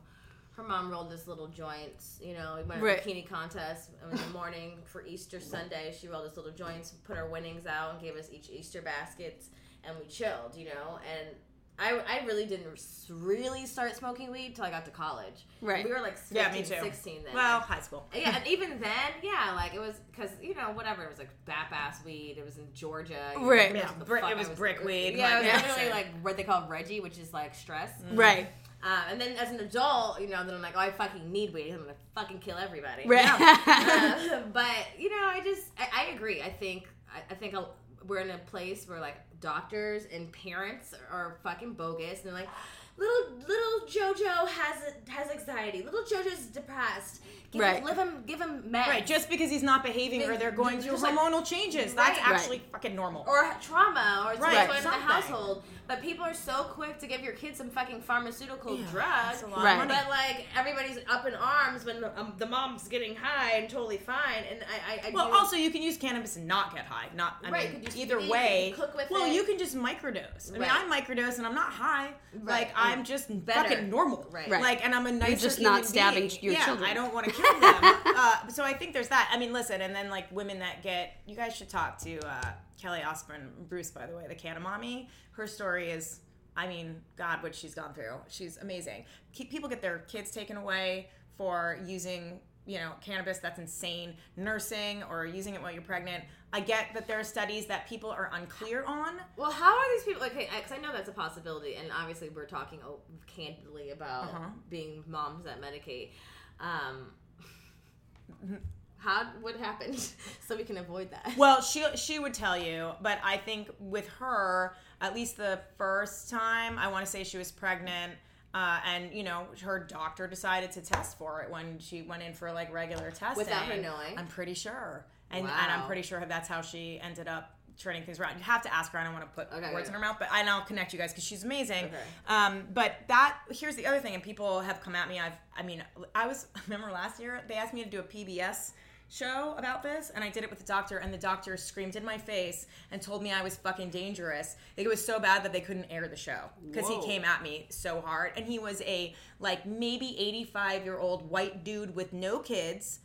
her mom rolled this little joints. You know, we went to Right. a bikini contest in the morning for Easter Sunday. She rolled us little joints, put our winnings out, and gave us each Easter baskets, and we chilled. You know, and. I, I really didn't really start smoking weed till I got to college. Right. We were like 15, Yeah, me too. 16 then. well, high school. Yeah, and even then, yeah, like it was because you know whatever it was like bap ass weed. It was in Georgia, you know, Right. Yeah, the brick- fuck it I was brick weed, Yeah, it was like, literally like what they call Reggie, which is like stress. Mm. Right. Uh, and then as an adult, you know, then I'm like, oh, I fucking need weed. I'm gonna fucking kill everybody. Right. [laughs] Uh, but you know, I just I, I agree. I think I, I think I'll, we're in a place where like doctors and parents are fucking bogus, and they're like, little little JoJo has has anxiety. Little JoJo's depressed. Give Right. him, give him give him meds. Right, just because he's not behaving or they're going through Just like- hormonal changes. That's Right. actually fucking normal. or trauma or Right, right, going in the household. But people are so quick to give your kids some fucking pharmaceutical drug. That's a lot of Right. money. But like everybody's up in arms when um, the mom's getting high and totally fine. And I, I, I Well, do, also you can use cannabis and not get high. Not I Right, mean, either eat, way. you cook with well, it. you can just microdose. I mean, I microdose and I'm not high. Like Right. I'm just Better. fucking normal. Right. Right. Like, and I'm a nice. just not stabbing your yeah, children. I don't want to [laughs] kill them. uh, so I think there's that. I mean, listen, and then like women that get. You guys should talk to uh, Kelly Osbourne, Bruce, by the way, the Canamami. Her story is. I mean, God, what she's gone through. She's amazing. People get their kids taken away for using, you know, cannabis. That's insane. Nursing or using it while you're pregnant. I get that there are studies that people are unclear on. Well, how are these people? Okay, because I know that's a possibility, and obviously we're talking oh, candidly about Uh-huh. being moms that medicate. Um, how what happened [laughs] so we can avoid that? Well, she she would tell you, but I think with her, at least the first time, I want to say she was pregnant. Uh, and you know her doctor decided to test for it when she went in for like regular testing Without her knowing? I'm pretty sure, and, and I'm pretty sure that's how she ended up turning things around. You have to ask her. I don't want to put Okay, words okay. in her mouth, but and I'll connect you guys because she's amazing. Okay. Um, but that here's the other thing, and people have come at me. I've I mean I was [laughs] remember last year they asked me to do a PBS show about this and I did it with the doctor and the doctor screamed in my face and told me I was fucking dangerous. It was so bad that they couldn't air the show because he came at me so hard. And he was a like maybe 85 year old white dude with no kids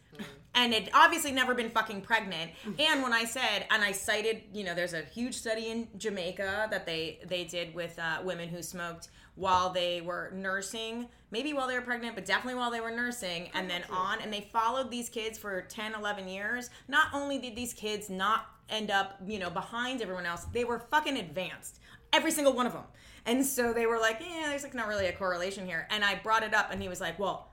and had obviously never been fucking pregnant. [laughs] And when i said and i cited you know there's a huge study in jamaica that they they did with uh, women who smoked while they were nursing maybe while they were pregnant but definitely while they were nursing. And then on and they followed these kids for 10 11 years. Not only did these kids not end up you know behind everyone else they were fucking advanced every single one of them. And so they were like yeah there's like not really a correlation here. And i brought it up and he was like well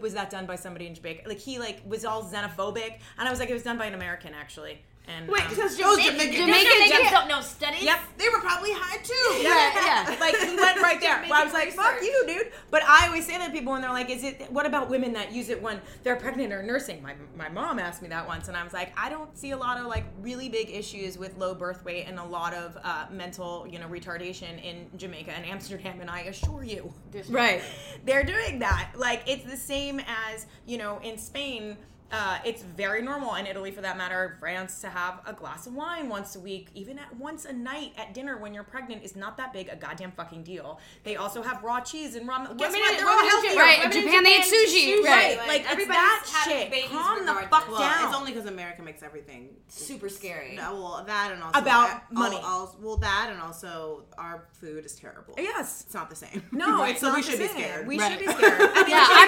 was that done by somebody in Jamaica? Like he like was all xenophobic, and I was like, it was done by an American actually. And Wait, um, because Those Jamaican, Jamaicans Jamaican- don't know studies. yep, they were probably high too. yeah, yeah. [laughs] Like he went right there. Well, I was like, "Fuck you, dude." But I always say that to people when they're like, "Is it? What about women that use it when they're pregnant or nursing?" My my mom asked me that once, and I was like, "I don't see a lot of like really big issues with low birth weight and a lot of uh, mental, you know, retardation in Jamaica and Amsterdam." And I assure you, Right. they're doing that. Like it's the same as you know in Spain. Uh, it's very normal in Italy, for that matter, France, to have a glass of wine once a week, even at once a night at dinner when you're pregnant is not that big a goddamn fucking deal. They also have raw cheese and raw. Guess Women what? in- They're all women in healthier. Right, in women Japan, they eat sushi. sushi. Right. Like, Like, it's everybody's that having shit. babies Calm the fuck Well, down. it's only because America makes everything Super scary. No, well, that and also About al- money. al- well, that and also our food is terrible. Yes. It's not the same. No, [laughs] Right, it's so not we the should be scared. We Right. should be scared. I [laughs] mean, Yeah, we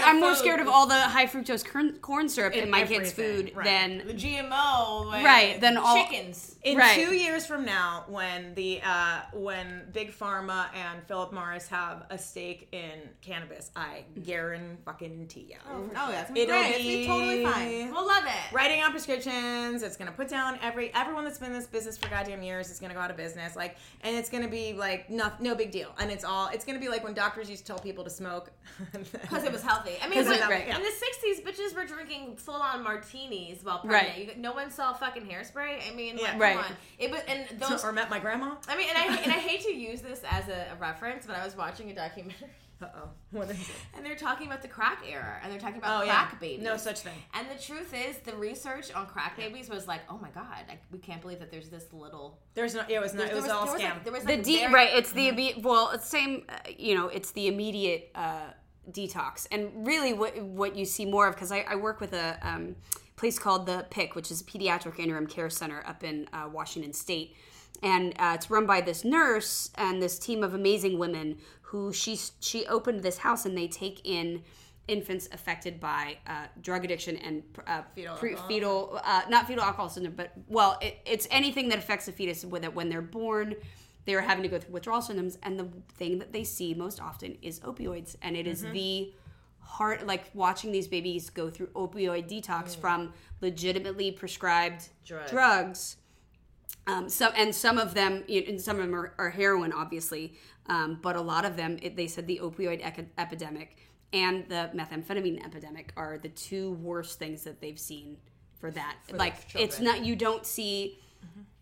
scared. I'm more scared of all the high fructose corn, corn syrup in, In my kids' food right. than The GMO, like, Right, Than all- chickens. in Right. two years from now, when the uh, when Big Pharma and Philip Morris have a stake in cannabis, I guarantee you. Oh, yeah, it's It'll great. It's gonna be totally fine. We'll love it. Writing out prescriptions. It's gonna put down every everyone that's been in this business for goddamn years is gonna go out of business. Like, and it's gonna be like no no big deal. And it's all it's gonna be like when doctors used to tell people to smoke [laughs] Because it was healthy. I mean, 'Cause when- it- right. in the '60s, bitches were drinking full-on martinis while pregnant. Right. You, no one saw fucking hairspray. I mean, Yeah. like, come Right. on. It was, and those. or met my grandma. I mean, and I and I [laughs] hate to use this as a, a reference, but I was watching a documentary, Uh oh. What is it? and they're talking about the crack era, and they're talking about Oh yeah. crack babies. No such thing. And the truth is, the research on crack babies was like, oh my god, I, we can't believe that there's this little. There's no. It was not. It was, all there was like, there was the like de- very- right. It's the imme- well, it's same. Uh, you know, it's the immediate uh, detox, and really what what you see more of because I, I work with a um, place called the PIC, which is a pediatric interim care center up in uh, Washington State, and uh, it's run by this nurse and this team of amazing women who she she opened this house and they take in infants affected by uh, drug addiction and uh, Fetal pre- fetal uh, not fetal alcohol syndrome but well it, it's anything that affects the fetus when, when they're born they're having to go through withdrawal symptoms and the thing that they see most often is opioids and it is the hard like watching these babies go through opioid detox from legitimately prescribed Drugs. drugs um, some and some of them, you know, and some of them are, are heroin, obviously. Um, but a lot of them, it, they said the opioid ec- epidemic and the methamphetamine epidemic are the two worst things that they've seen for that. like it's not you don't see,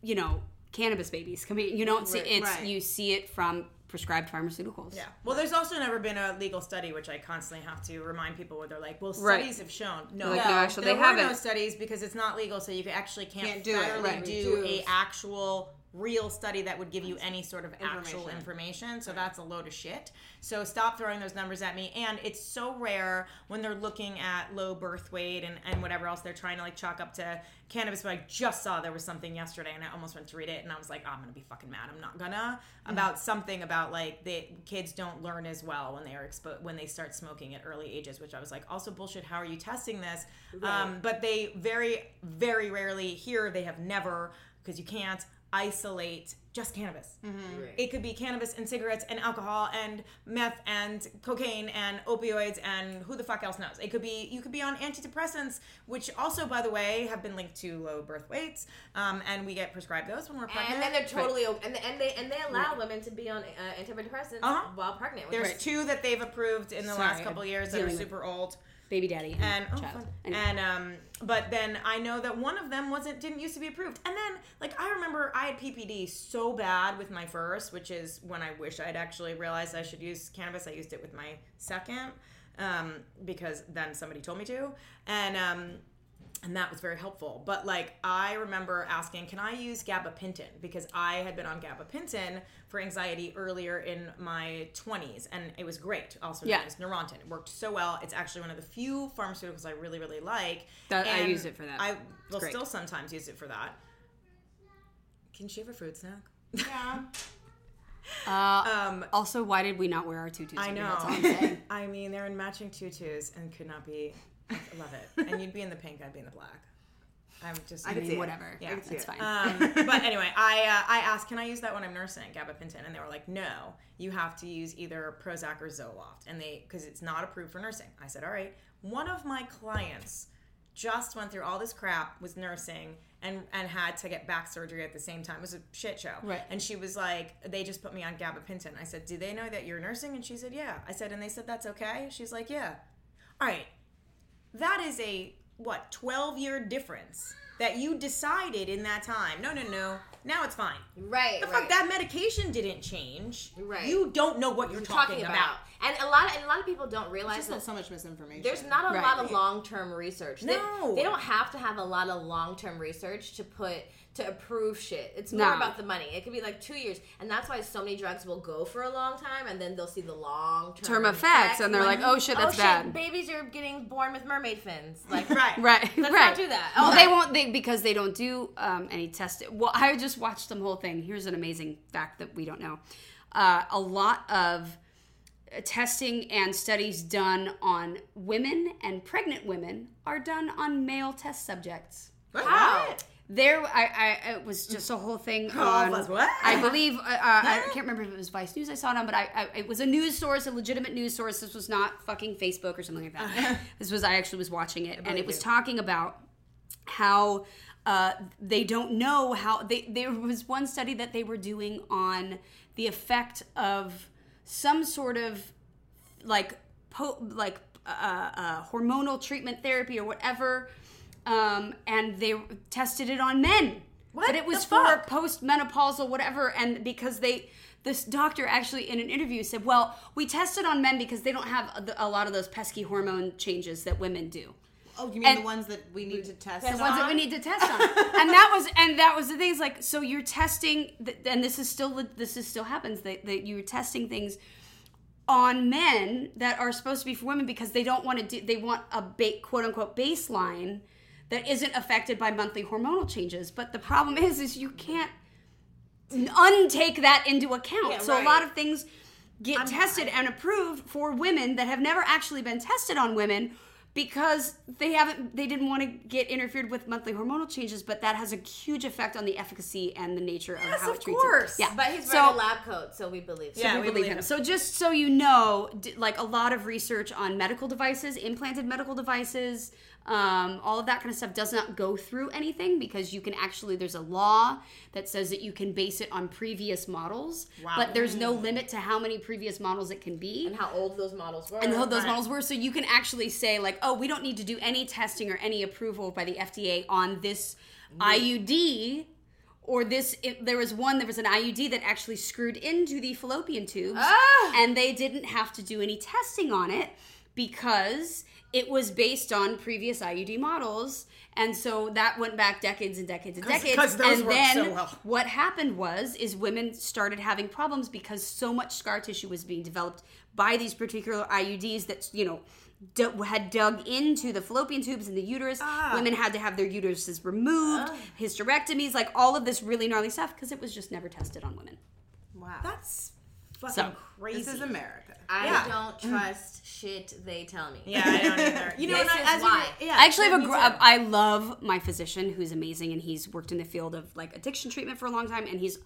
you know, cannabis babies coming. You don't see it's Right. you see it from prescribed pharmaceuticals. Yeah. Well, there's also never been a legal study, which I constantly have to remind people where they're like, "Well, Right. studies have shown." No, Like, no, actually, there they were no haven't. studies because it's not legal, so you actually can't, Can't do it. Right. do a actual real study that would give you any sort of actual Information. information. So that's a load of shit. So stop throwing those numbers at me. And it's so rare when they're looking at low birth weight and, and whatever else they're trying to like chalk up to cannabis. But I just saw there was something yesterday and I almost went to read it and I was like, oh, I'm gonna be fucking mad. I'm not gonna about something about like the kids don't learn as well when they are exposed when they start smoking at early ages, which I was like, also bullshit. How are you testing this? Um, but they very, very rarely here they have never because you can't isolate just cannabis. It could be cannabis and cigarettes and alcohol and meth and cocaine and opioids and who the fuck else knows. It could be you could be on antidepressants, which also, by the way, have been linked to low birth weights, um, and we get prescribed those when we're pregnant. And then they're totally o- and, and they and they allow women to be on uh, antidepressants Uh-huh. while pregnant. There's is- two that they've approved in the last couple I'm years that are super old. Baby daddy and oh, child. fun. And um but then i know that one of them wasn't didn't used to be approved and then like i remember i had ppd so bad with my first which is when i wish i'd actually realized i should use cannabis i used it with my second um because then somebody told me to and um and that was very helpful. But like, I remember asking, "Can I use gabapentin?" Because I had been on gabapentin for anxiety earlier in my twenties, and it was great. Also known Yeah. as Neurontin. It worked so well. It's actually one of the few pharmaceuticals I really, really like. That- I use it for that. I will great. still sometimes use it for that. Can she have a fruit snack? Yeah. [laughs] Um, Also, why did we not wear our tutus? I know. That's all I'm saying. [laughs] I mean, they're in matching tutus and could not be. I love it. And you'd be in the pink, I'd be in the black. I'm just. I could see it. Whatever. Yeah, can see it's it. fine. Um, [laughs] but anyway, [laughs] I uh, I asked, can I use that when I'm nursing gabapentin? And they were like, no, you have to use either Prozac or Zoloft, and they because it's not approved for nursing. I said, all right. One of my clients just went through all this crap, was nursing, and and had to get back surgery at the same time. It was a shit show. Right. And she was like, they just put me on gabapentin. I said, do they know that you're nursing? And she said, yeah. I said, and they said that's okay. She's like, yeah. All right that is a what 12 year difference that you decided in that time no no no now it's fine right, the right. fuck that medication didn't change Right. you don't know what you're talking, about. And a lot of, and a lot of people don't realize Just that so much misinformation. there's not a Right. lot of long term research. They- No. they, don't have to have a lot of long term research to put to approve shit. It's more No. about the money. It could be like two years, and that's why so many drugs will go for a long time, and then they'll see the long Term effects, and they're like, oh shit, that's oh, bad. Shit, babies are getting born with mermaid fins. Like, [laughs] right Right, Let's right. not do that. Well, Oh, they won't. They because they don't do um, any testing. Well, I just watched the whole thing. Here's an amazing fact that we don't know. Uh, a lot of uh, testing and studies done on women and pregnant women are done on male test subjects. How? There, I, I, it was just a whole thing [laughs] on. was what? I believe uh, uh, I can't remember if it was Vice News I saw it on, but I, I, it was a news source, a legitimate news source. This was not fucking Facebook or something like that. [laughs] this was I actually was watching it, and it was talking about how uh, they don't know how they. There was one study that they were doing on the effect of some sort of like po- like uh, uh, hormonal treatment therapy or whatever, um, and they tested it on men. What But it was for postmenopausal whatever, and because they. This doctor actually, in an interview, said, "Well, we tested on men because they don't have a, a lot of those pesky hormone changes that women do." Oh, you mean And- the ones that we need to test? the ones that we need to test on and that was and that was the thing is like so you're testing th- and this is still this is still happens that, that you're testing things on men that are supposed to be for women because they don't want to do they want a ba- quote unquote baseline that isn't affected by monthly hormonal changes but the problem is is you can't untake that into account Yeah, so a lot of things get tested and approved for women that have never actually been tested on women because they haven't they didn't want to get interfered with monthly hormonal changes but that has a huge effect on the efficacy and the nature of Yes, how of it treats course. it yeah But he's so wearing a lab coat, so we believe. Yeah, we, we believe believe him. him. So just so you know, like a lot of research on medical devices, implanted medical devices, um, all of that kind of stuff does not go through anything because you can actually there's a law that says that you can base it on previous models Wow. but there's no limit to how many previous models it can be and how old those models were. and how those models were. So you can actually say like, oh, we don't need to do any testing or any approval by the FDA on this IUD. Or this, if there was one, there was an IUD that actually screwed into the fallopian tubes, Ah! and they didn't have to do any testing on it because it was based on previous IUD models, and so that went back decades and decades and 'Cause- decades. 'cause those and work then so well. what happened was is women started having problems because so much scar tissue was being developed by these particular IUDs that you know d- had dug into the fallopian tubes in the uterus. Ah. Women had to have their uteruses removed, hysterectomies, like all of this really gnarly stuff because it was just never tested on women. Wow. That's fucking So, crazy. this is America. I Yeah. don't trust shit they tell me. yeah, I don't either. [laughs] You know, This and I, is as you- why. yeah, I actually have a. Gr- I love my physician who's amazing and he's worked in the field of like addiction treatment for a long time and he's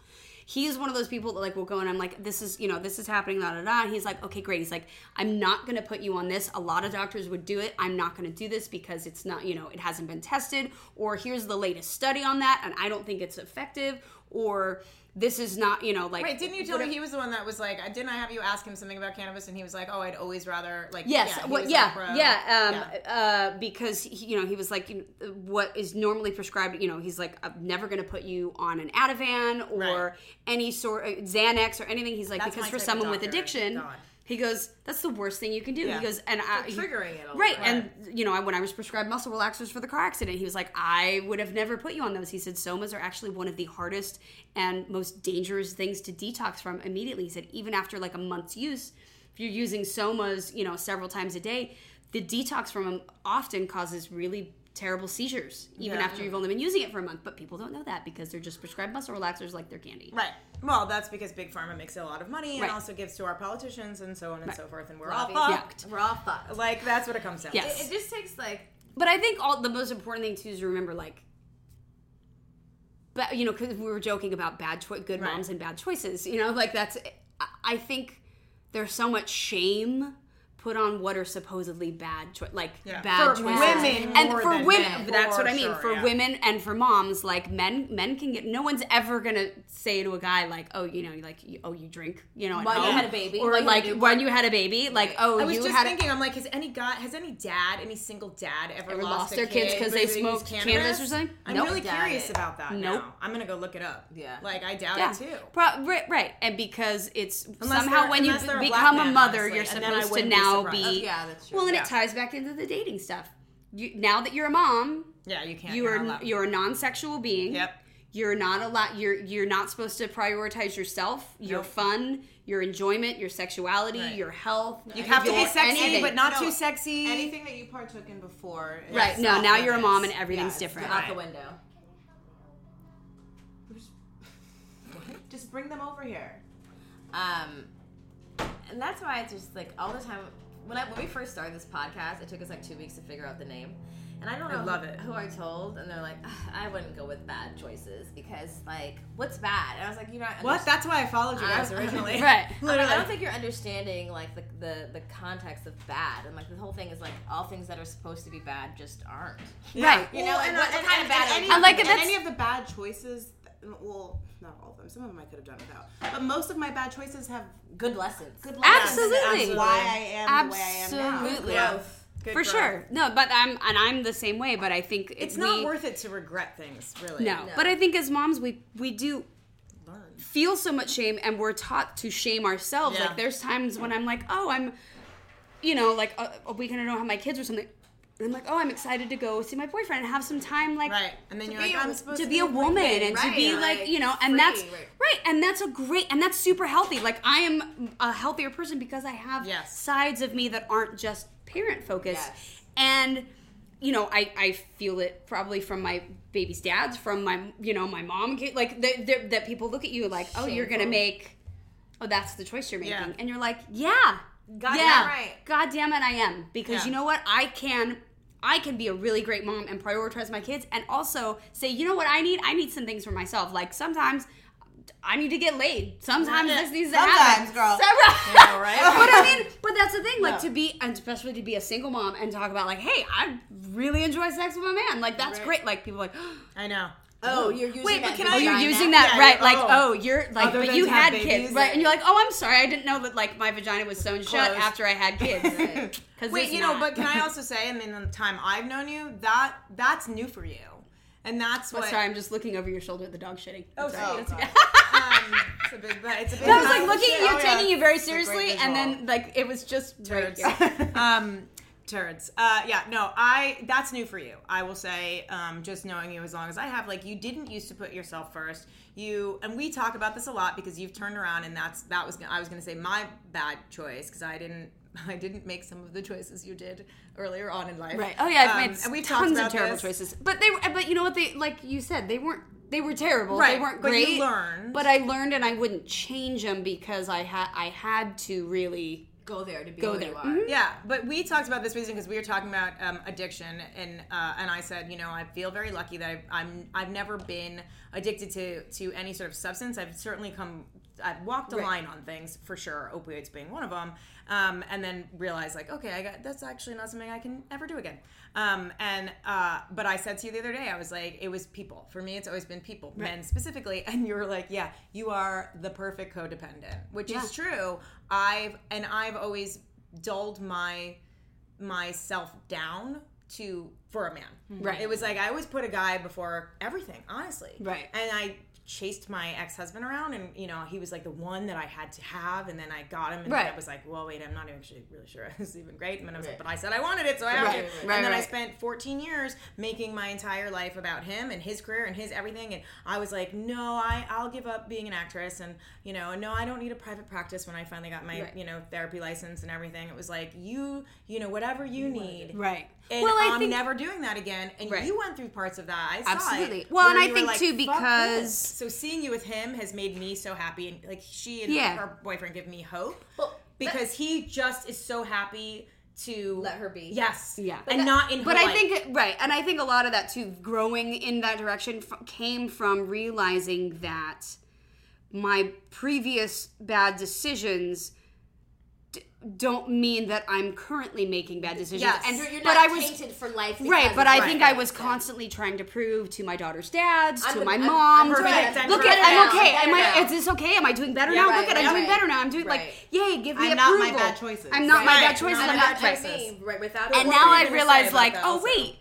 he's one of those people that like will go and I'm like this is you know this is happening da da da and he's like okay great he's like I'm not gonna put you on this a lot of doctors would do it I'm not gonna do this because it's not you know it hasn't been tested or here's the latest study on that and I don't think it's effective or this is not you know like Wait, didn't you tell me he was the one that was like, didn't I have you ask him something about cannabis? And he was like, oh, I'd always rather like. Yes, yeah, well, yeah, like, yeah, um, yeah. Uh, because he, you know he was like, you know, what is normally prescribed. You know, he's like, I'm never going to put you on an Ativan or Right. any sort of Xanax or anything. He's like, That's because for someone with addiction, God. He goes, that's the worst thing you can do. Yeah. He goes, and I, he- triggering it a right, and you know, I- when I was prescribed muscle relaxers for the car accident, he was like, I would have never put you on those. He said, somas are actually one of the hardest and most dangerous things to detox from immediately. He said, even after like a month's use, if you're using somas, you know, several times a day, the detox from them often causes really terrible seizures, even Yeah. after you've only been using it for a month. But people don't know that because they're just prescribed muscle relaxers like they're candy. Right. Well, that's because big pharma makes a lot of money and Right. also gives to our politicians and so on and so forth, and we're all Lobby. fucked. We're all fucked. Like that's what it comes down. to. Yes. It, it just takes like But I think all the most important thing too is to remember, like, but you know, because we were joking about bad cho- good Right. moms and bad choices. You know, like that's. I- I think there's so much shame put on what are supposedly bad cho- like Yeah. bad For choices women and more for than women men, that's for what i mean sure, for yeah. women and for moms like men men can get no one's ever gonna say to a guy like oh you know like oh you drink you know at While you had a baby, or while you like had when you had a baby like oh I was just thinking, I'm like, has any guy, has any dad, any single dad ever, Ever lost, lost their kids because they because smoked used cannabis or something? I'm Nope. really Doubt curious it. about that. Nope. Now. I'm gonna go look it up. Yeah. Like I doubt Yeah, it too. Pro- right, right, and because it's Unless somehow when you unless they're a black become a mother, you're and then supposed to wouldn't be now surprised. be. Oh, yeah, that's true. Well, and Yeah. it ties back into the dating stuff. You, now that you're a mom, Yeah, you can't. you you're allowed. you're a non-sexual being. Yep. You're not allowed. You're you're not supposed to prioritize yourself, your Nope. fun, your enjoyment, your sexuality, Right. your health. You have to be sexy, anything. but not No, too sexy. Anything that you partook in before. is right. No, now you're a mom and limits. everything's Yes. different. out the window. [laughs] Just bring them over here. Um, and that's why it's just like all the time. When I when we first started this podcast, it took us like two weeks to figure out the name, and I don't I know love who, it. who I told, and they're like, I wouldn't go with bad choices because like what's bad? And I was like, "You're know, What? That's why I followed you guys um, [laughs] originally. Right. Literally. I don't think you're understanding like the, the the context of bad, and like the whole thing is like all things that are supposed to be bad just aren't. Right. You know, like, what, what kind of bad? any, you I like and any of the bad choices. Well, not all of them. Some of them I could have done without. But most of my bad choices have good lessons. good lessons. Absolutely. That's why I am the way I am now. Absolutely. Yeah. Good For growth. sure. No, but I'm and I'm the same way. But I think It's we, not worth it to regret things, really. No. but I think as moms, we we do Learn. feel so much shame, and we're taught to shame ourselves. Yeah. Like there's times when I'm like, oh, I'm, you know, like uh, a, a weekend I don't have my kids or something. And I'm like, oh, I'm excited to go see my boyfriend and have some time, like Right. And then you're like, I'm supposed to to be a woman and to be like, like, you know, and free, that's right. right, and that's a great, and that's super healthy. Like I am a healthier person because I have Yes. sides of me that aren't just parent focused, Yes. and you know, I I feel it probably from my baby's dads, from my you know my mom, like the, that people look at you like, oh, you're gonna make, oh, that's the choice you're making, Yeah. and you're like, yeah, God yeah, damn right. God damn it, I am because Yeah. you know what, I can. I can be a really great mom and prioritize my kids and also say, you know what I need? I need some things for myself. Like sometimes I need to get laid. Sometimes this needs to Sometimes, happen. girl. Sarah. Yeah, right? [laughs] but I mean, but that's the thing. Like to be, and especially to be a single mom and talk about like, hey, I really enjoy sex with my man. Like that's great. Like people are like, [gasps] I know. Oh, you're using Wait, but that can oh, I- you're using that Yeah, right? Like, oh. oh, you're like, Other but you had kids, right? and- And you're like, oh, I'm sorry, I didn't know that like my vagina was sewn [laughs] shut after I had kids. [laughs] Because Wait, you know, but can I [laughs] also say, I mean, in the time I've known you, that that's new for you, and that's what. Sorry, I'm just looking over your shoulder at the dog shitting. Oh, Sorry. sorry. um, it's a big, but it's a big. I was like looking at you, Oh, yeah. taking you very It's a great seriously, and then like it was just right turds. here. um, turds. Uh, yeah, no, I. That's new for you. I will say, um, just knowing you as long as I have, like, you didn't used to put yourself first. You and we talk about this a lot because you've turned around, and that's that was I was going to say my bad choice because I didn't. [laughs] I didn't make some of the choices you did earlier on in life. Right. Oh yeah, I've Um, made and we've talked tons about of terrible this. choices. But they, but you know what? They like you said, they weren't. They were terrible. Right. They weren't but you great. learned. But I learned, and I wouldn't change them because I had. I had to really Go there to be go who there. you are. Mhm. Yeah, but we talked about this reason because we were talking about um, addiction, and uh, and I said, you know, I feel very lucky that I've, I'm I've never been addicted to to any sort of substance. I've certainly come, I've walked a line on things for sure, opioids being one of them, um, and then realized like, okay, I got that's actually not something I can ever do again. Um, and uh, but I said to you the other day, I was like, it was people. For me, it's always been people, men specifically. [laughs] And you were like, yeah, you are the perfect codependent, which is true. I've and I've always dulled my myself down to for a man. Right. It was like I always put a guy before everything, honestly. Right. And I chased my ex-husband around and you know he was like the one that I had to have and then I got him and Right. I was like well wait I'm not actually really sure. [laughs] It's even great. And then I was like but I said I wanted it so I have Right, to. right, right, and then I spent 14 years making my entire life about him and his career and his everything and I was like no I I'll give up being an actress and you know no I don't need a private practice when I finally got my Right. you know therapy license and everything. It was like you you know whatever you need Right. And well, I I'm think never doing that again. And Right. you went through parts of that. I saw Absolutely. It, Well, and I think, like, too, because- this." so seeing you with him has made me so happy, and like she and Yeah. her boyfriend give me hope Well, because he just is so happy to Let her be. Yes. Yeah. and But not in. Her But I life. think right, and I think a lot of that too, growing in that direction, f- came from realizing that my previous bad decisions don't mean that I'm currently making bad decisions. Yes. And You're, but not I was tainted for life. right, but I think I was constantly trying to prove to my daughter's dads, I'm to my I'm- mom, I'm my, look at I'm okay. Am I? Is this okay? Am I doing better Yeah, now? right, look at I'm right, doing better now. I'm doing Right. like yay, give me I'm not my bad choices. I'm not my bad choices. I'm not bad choices. right without. and now I've realized like oh wait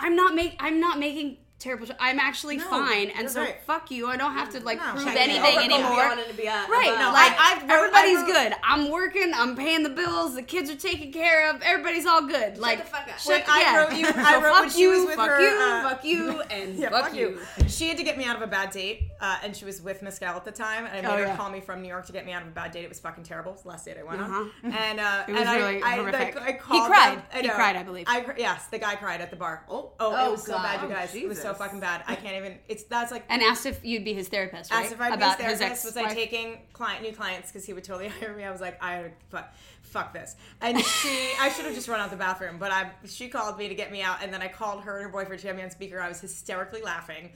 i'm not make i'm not making terrible cho- i'm actually fine and so right. fuck you i don't have to like No, prove anything anymore to be Right, No, like I- I've wrote- everybody's I wrote- good. I'm working. I'm paying the bills. The kids are taken care of. Everybody's all good. like the fuck up. shut Wait, the- I wrote you- [laughs] I So wrote fuck when she you, was with fuck her, you, uh, fuck you, and [laughs] Yeah, fuck, you. She had to get me out of a bad date, uh, and she was with Mescal at the time, and I made Oh, her yeah. call me from New York to get me out of a bad date. It was fucking terrible. It was the last date I went Uh-huh. on, and uh, It was and really I, I, horrific. like, I He called cried. them- He cried, I believe. I yes, the guy cried at the bar. Oh, oh, Oh, it was so bad, you Oh, guys. It was so fucking bad. I can't even. It's that's like. And asked if you'd be his therapist, right? Asked if I'd About be his his therapist. Was I ex-wife. taking client new clients because he would totally [laughs] hire me? I was like, I would fuck, fuck this. And she, I should have just run out the bathroom, but I, she called me to get me out, and then I called her and her boyfriend. She had me on speaker. I was hysterically laughing,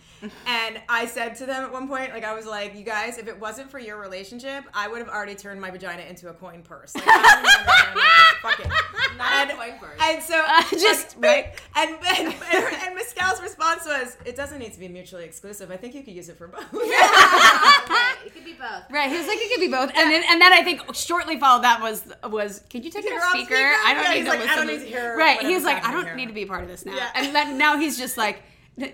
and I said to them at one point, like I was like, you guys, if it wasn't for your relationship, I would have already turned my vagina into a coin purse. Like, I don't even understand, like. [laughs] Not and, a coin purse. and so [laughs] just- right. And and [laughs] and, and Mescal's response was, "It doesn't need to be mutually exclusive. I think you could use it for both." Right, it could be both. Right, he was like, it could be both, and then and then I think shortly followed that was was, can you take it off speaker? speaker? I don't Yeah, need to like, I listen. don't need to hear Right, he was like, I don't here. need to be a part of this now, Yeah. and then now he's just like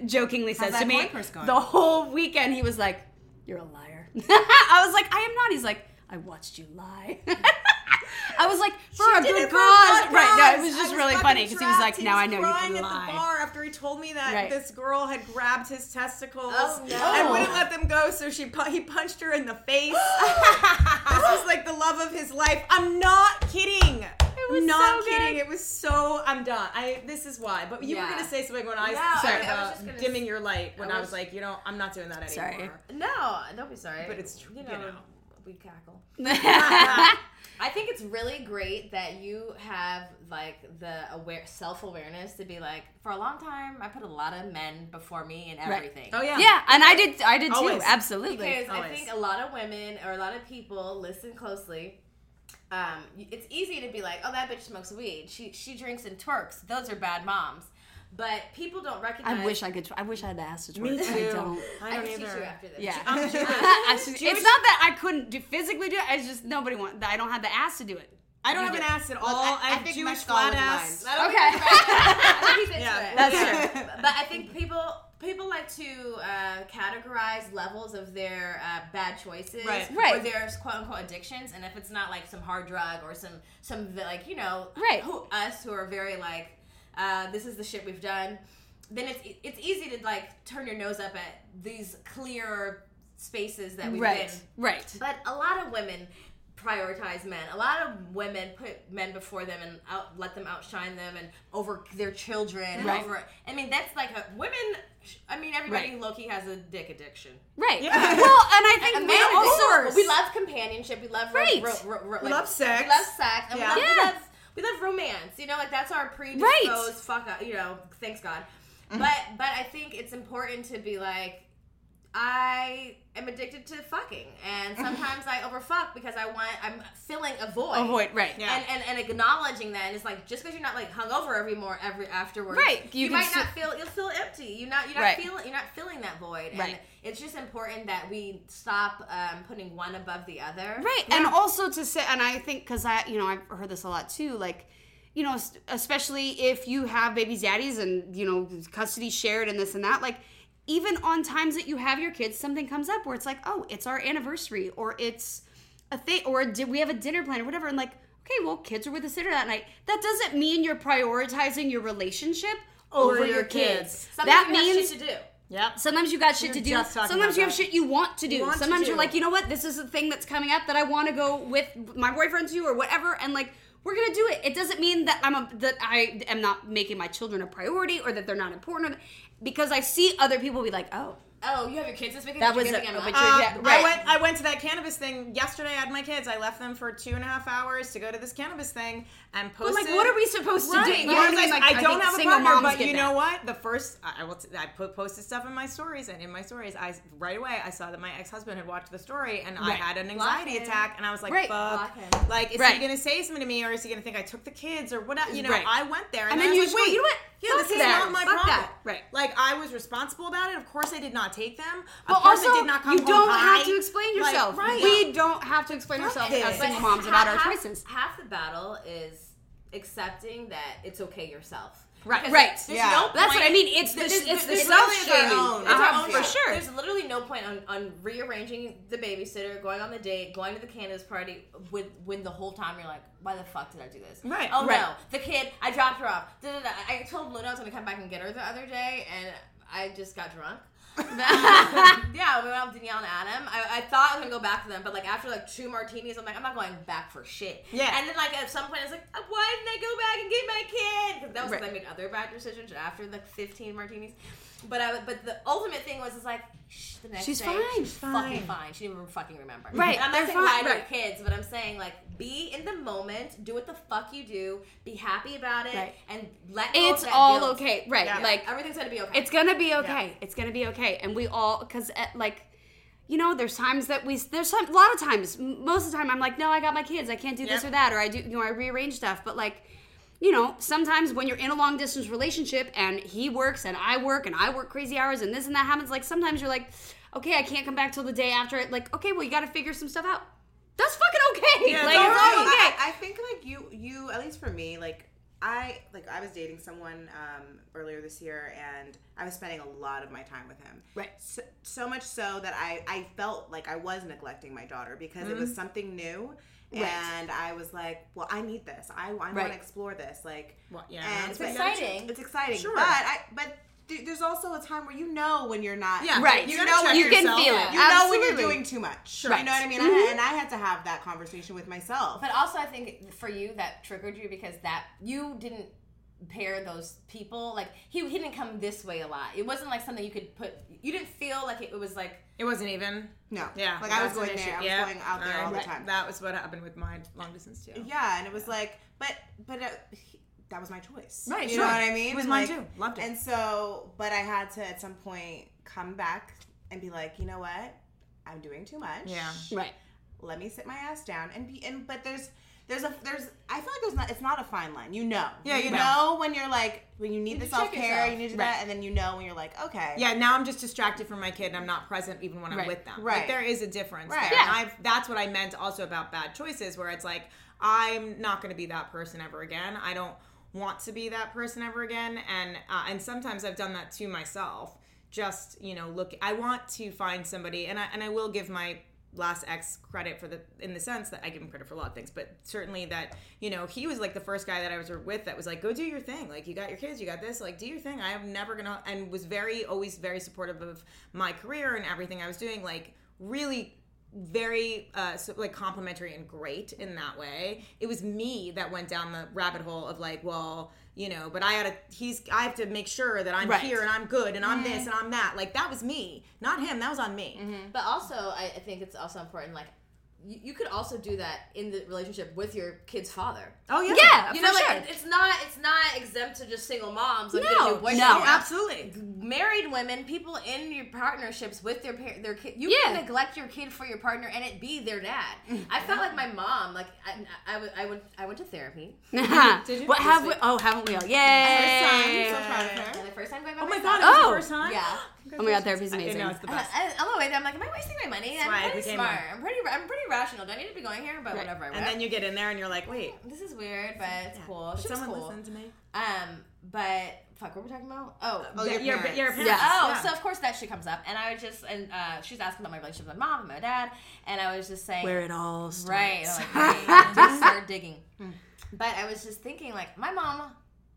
jokingly says to me coin purse going? the whole weekend he was like, you're a liar. [laughs] I was like, I am not. He's like, I watched you lie. [laughs] [laughs] I was like, for a good cause. Right, no, it was I just really funny because he was like, now I know you crying can at the bar after he told me that Right. this girl had grabbed his testicles Oh, no. and wouldn't let them go, so she he punched her in the face. [gasps] this was like the love of his life. I'm not kidding. It was not so good. It was so. I'm done. I. This is why. But you Yeah. were gonna say something when I No, I- I was about gonna dimming s- your light. When I I was- was like, you know, I'm not doing that anymore. Sorry. No, don't be sorry. But it's true, You you know, know. we cackle. [laughs] [laughs] I think it's really great that you have like the aware self awareness to be like, for a long time, I put a lot of men before me in everything. Oh yeah. Yeah, and I did. I did too. Absolutely. Because I think a lot of women or a lot of people listen closely. Um, it's easy to be like, "Oh, that bitch smokes weed. She she drinks and twerks. Those are bad moms." But people don't recognize. I wish I could. I wish I had asked to twerk. Me too. I don't. I I don't can teach either. you after this. Yeah. I'm [laughs] Jewish. I should- it's not that I couldn't do, physically do it. It's just nobody want. I don't have the ass to do it. I don't have an ass at all. I- I, I have think Jewish my flat is ass. mine. Okay. He's [laughs] into Yeah, it. that's Yeah. But I think people people like to uh, categorize levels of their uh, bad choices Right. Right. or their quote unquote addictions, and if it's not like some hard drug or some some like you know Right. who, us who are very like uh, this is the shit we've done, then it's it's easy to like turn your nose up at these clear spaces that we've Right. been Right. but a lot of women prioritize men. A lot of women put men before them and out, let them outshine them and over their children. Right. over, I mean, that's like a women. I mean, everybody Right. lowkey has a dick addiction. Right. Yeah. [laughs] Well, and I think A we man also we love companionship. We love Right. ro- ro- ro- like, love sex. We love sex. And Yeah. we, love, we love we love romance. You know, like that's our predisposed Right. fuck up. You know, thanks God. Mm-hmm. But but I think it's important to be like. I am addicted to fucking, and [laughs] sometimes I overfuck because I want I'm filling a void. avoid. Right. Yeah. And, and, and acknowledging that, and it's like just because you're not like hungover every more every afterwards, Right, You, you might s- not feel you'll feel empty. You're not you're not Right. feeling you're not filling that void. And Right. it's just important that we stop um, putting one above the other. Right. And also to say, and I think because I, you know, I've heard this a lot too. Like, you know, especially if you have baby daddies and you know custody shared and this and that, like. Even on times that you have your kids, something comes up where it's like, oh, it's our anniversary, or it's a thing, or did we have a dinner plan, or whatever, and like, okay, well, kids are with us sitter that night. That doesn't mean you're prioritizing your relationship over, Over your, your kids. kids. Sometimes That you have means shit to do. Yep. Sometimes you got shit We to do. Sometimes you have that. shit you want to do. want to Sometimes you're like, you know what? This is a thing that's coming up that I want to go with my boyfriend to or whatever, and like we're gonna do it. It doesn't mean that I'm a that I am not making my children a priority or that they're not important, or, because I see other people be like, oh, Oh, you have your kids this weekend. That was giving a- them but up? you're- yeah, I went. I went to that cannabis thing yesterday. I had my kids. I left them for two and a half hours to go to this cannabis thing and but posted. like, what are we supposed to Right. do? You know what I mean? Like, I, don't think have a single partner, moms but get you that. know what? The first I I will. T- I put posted stuff in my stories, and in my stories, I right away I saw that my ex husband had watched the story, and I had an anxiety attack, and I was like, Right. "Fuck!" Like, is Right. he gonna say something to me, or is he gonna think I took the kids, or whatever? You know, Right. I went there, and, And then, then you was like, "Wait, you know what? Yeah, this is not my problem." Right. Like, I was responsible about it. Of course, I did not take them. But of also, did not come you don't high. have to explain Like, yourself. right. We don't have to explain ourselves it. as single moms about our choices. Half the battle is accepting that it's okay yourself. Right. Because Right. There's Yeah. no That's what I mean. It's the there's- it's there's- the self literally shaming. It's our uh, own for fault. sure. There's literally no point on, on rearranging the babysitter, going on the date, going to the cannabis party with when the whole time you're like, why the fuck did I do this? Right. Oh Right. no, the kid, I dropped her off. Da, da, da. I told Luna I was gonna come back and get her the other day, and I just got drunk. [laughs] yeah, we went out with Danielle and Adam. I, I thought I was gonna go back to them, but like after like two martinis, I'm like, I'm not going back for shit. Yeah. And then like at some point, I was like, uh, why didn't I go back and get my kid? Because that was 'cause Right. I made other bad decisions after the 15 martinis. But I, but the ultimate thing was is like, shh, the next She's day, fine. she's Fine. fucking fine. She didn't even fucking remember. Right, And I'm they're not saying lie fine, to your right. kids, but I'm saying like, be in the moment, do what the fuck you do, be happy about it, Right. and let It's all guilt. okay. Right. Yeah. Like Everything's gonna be okay. it's gonna be okay. It's gonna be okay. And we all, because eh, like, you know, there's times that we, there's some, a lot of times, most of the time, I'm like, no, I got my kids. I can't do this or that, or I do, you know, I rearrange stuff. But like, you know, sometimes when you're in a long distance relationship and he works and I work and I work crazy hours and this and that happens, like sometimes you're like, okay, I can't come back till the day after it. Like, okay, well, you got to figure some stuff out. That's fucking okay. Yeah, like, it's it's all all okay. I, I think like you, you at least for me, like I like I was dating someone um, earlier this year, and I was spending a lot of my time with him. Right. So, so much so that I I felt like I was neglecting my daughter because it was something new. Right. And I was like, well, I need this. I, I want to explore this. Like, Well, yeah, and that's what you but- gotta do. It's exciting, Sure. but I but there's also a time where you know when you're not. Yeah, Right. You gotta know when you can feel it. You know when you're doing too much. Sure. You know what I mean? I, mm-hmm. and I had to have that conversation with myself. But also, I think for you that triggered you because that you didn't pair those people. Like he he didn't come this way a lot. It wasn't like something you could put. You didn't feel like it, was like. It wasn't even. No. Yeah, Like I was going there. I was Yeah. going out there all the time. That was what happened with my long distance too. Yeah, and it was like, but but uh, he- that was my choice. Right, You sure. know what I mean? It was And, mine like- too. Loved it. And so, but I had to at some point come back and be like, you know what? I'm doing too much. Yeah. Right. Let me sit my ass down and be. And but there's there's a there's I feel like there's not it's not a fine line. You know. Yeah, you you know. know when you're like when you need the self care, you need to do Right. that, and then you know when you're like, okay. Yeah, now I'm just distracted from my kid and I'm not present even when I'm Right. with them. Right. Like there is a difference. Right. There. Yeah. And I've that's what I meant also about bad choices where it's like I'm not going to be that person ever again. I don't want to be that person ever again and uh, and sometimes I've done that to myself. Just, you know, look I want to find somebody and I and I will give my last ex credit for the in the sense that I give him credit for a lot of things, but certainly that you know he was like the first guy that I was with that was like, go do your thing. Like you got your kids, you got this. Like do your thing. I am never gonna and was very always very supportive of my career and everything I was doing. Like really very uh so, like complimentary and great in that way it was me that went down the rabbit hole of like well you know but i had to he's i have to make sure that i'm Right. here and i'm good and i'm this mm-hmm. and i'm that. Like that was me. Not him. That was on me. Mm-hmm. But also, I, I think it's also important. Like, you, you could also do that in the relationship with your kid's father. oh yeah Yeah, You for know, like sure. it- it's not it's not exempt to just single moms. Like No, getting your boyfriend. no. Oh, absolutely married women, people in your partnerships with their par- their kid, you Yeah. can neglect your kid for your partner and it be their dad. Mm. I felt like my mom, like I was, I went I went to therapy. [laughs] Did you? What have This we? Oh, haven't we all? First time, so proud of her. And the first time going by oh my myself. god it was Oh. the first time Yeah. Oh my god, therapy's I amazing. know it's the best I, on the way there, I'm like, am I wasting my money? I'm why I pretty smart. I'm pretty. I'm pretty rational. Do I need to be going here? But whatever. I and then you get in there and you're like wait this is weird, but it's cool. Did She someone cool. listen to me Um, but fuck, what were we talking about? Oh, Oh, your, your parents. your parents. Yeah. Oh, Yeah. so of course that shit comes up, and I was just and uh, she's asking about my relationship with my mom and my dad, and I was just saying Where it all starts. right, like [laughs] right, just start digging. But I was just thinking, like my mom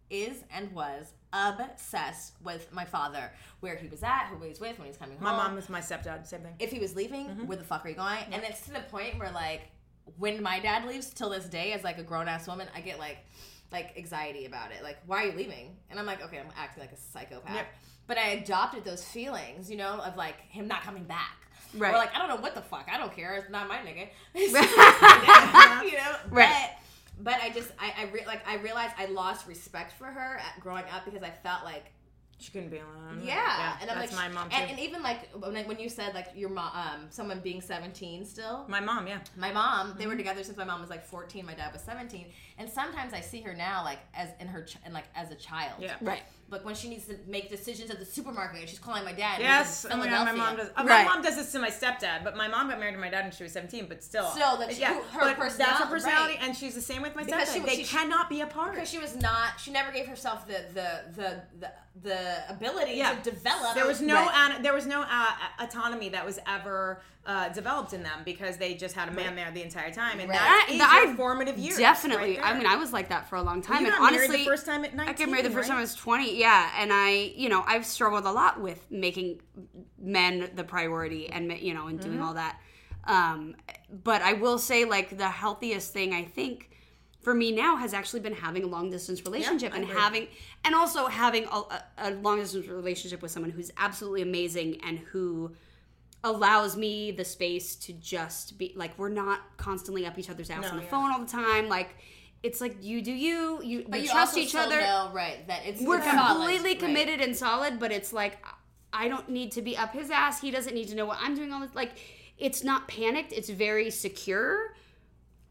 is and was obsessed with my father, where he was at, who he was with when he was coming my home. My mom was my stepdad same thing if he was leaving, Mm-hmm. where the fuck are you going? And it's to the point where like when my dad leaves till this day as like a grown ass woman, I get like like anxiety about it. Like, why are you leaving? And I'm like, okay, I'm acting like a psychopath. Yep. But I adopted those feelings, you know, of like him not coming back. Right. Or like, I don't know what the fuck. I don't care. It's not my nigga. [laughs] [laughs] you know? Right. But, but I just, I, I re- like, I realized I lost respect for her at growing up because I felt like she couldn't be alone yeah, yeah and I'm that's like, my mom too and, and even like when, when you said like your mom, um, someone being 17 still. my mom yeah My mom, they were Mm-hmm. together since my mom was like 14, my dad was 17, and sometimes I see her now like as in her ch- and like as a child. Yeah. Right. But when she needs to make decisions at the supermarket, and she's calling my dad. Yes, who's oh my, God, my mom does. oh, Right. My mom does this to my stepdad, but my mom got married to my dad when she was seventeen. But still, Still, that she- yeah, her but that's her personality- personality, right. and she's the same with my Because stepdad. she- they she- cannot be apart. because she was not. She never gave herself the the the the, the ability yeah, to develop. There was no Right. an, there was no uh, autonomy that was ever uh, developed in them because they just had a man there the entire time, and Right. that I- is I your formative years. Definitely. I mean, I was like that for a long time. you and honestly, the first time at nineteen. I got married the first right? time I was 20. Yeah, and I, you know, I've struggled a lot with making men the priority and you know and Mm-hmm. doing all that. Um, but I will say, like the healthiest thing I think for me now has actually been having a long distance relationship I and having and also having a, a, a long distance relationship with someone who's absolutely amazing and who allows me the space to just be like we're not constantly up each other's ass No, on the yeah. phone all the time like it's like you do you you But we you trust also each still other know, right? That it's we're it's solid, completely right. committed and solid but it's like i don't need to be up his ass he doesn't need to know what i'm doing all this like it's not panicked it's very secure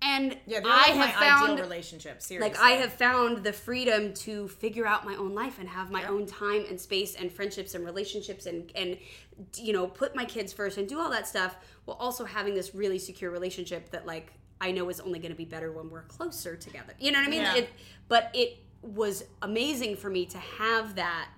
and Yeah, they're i like have my found ideal relationship. Seriously, like I have found the freedom to figure out my own life and have my own time and space and friendships and relationships and and you know put my kids first and do all that stuff while also having this really secure relationship that like I know is only going to be better when we're closer together. You know what I mean? Yeah. It, but it was amazing for me to have that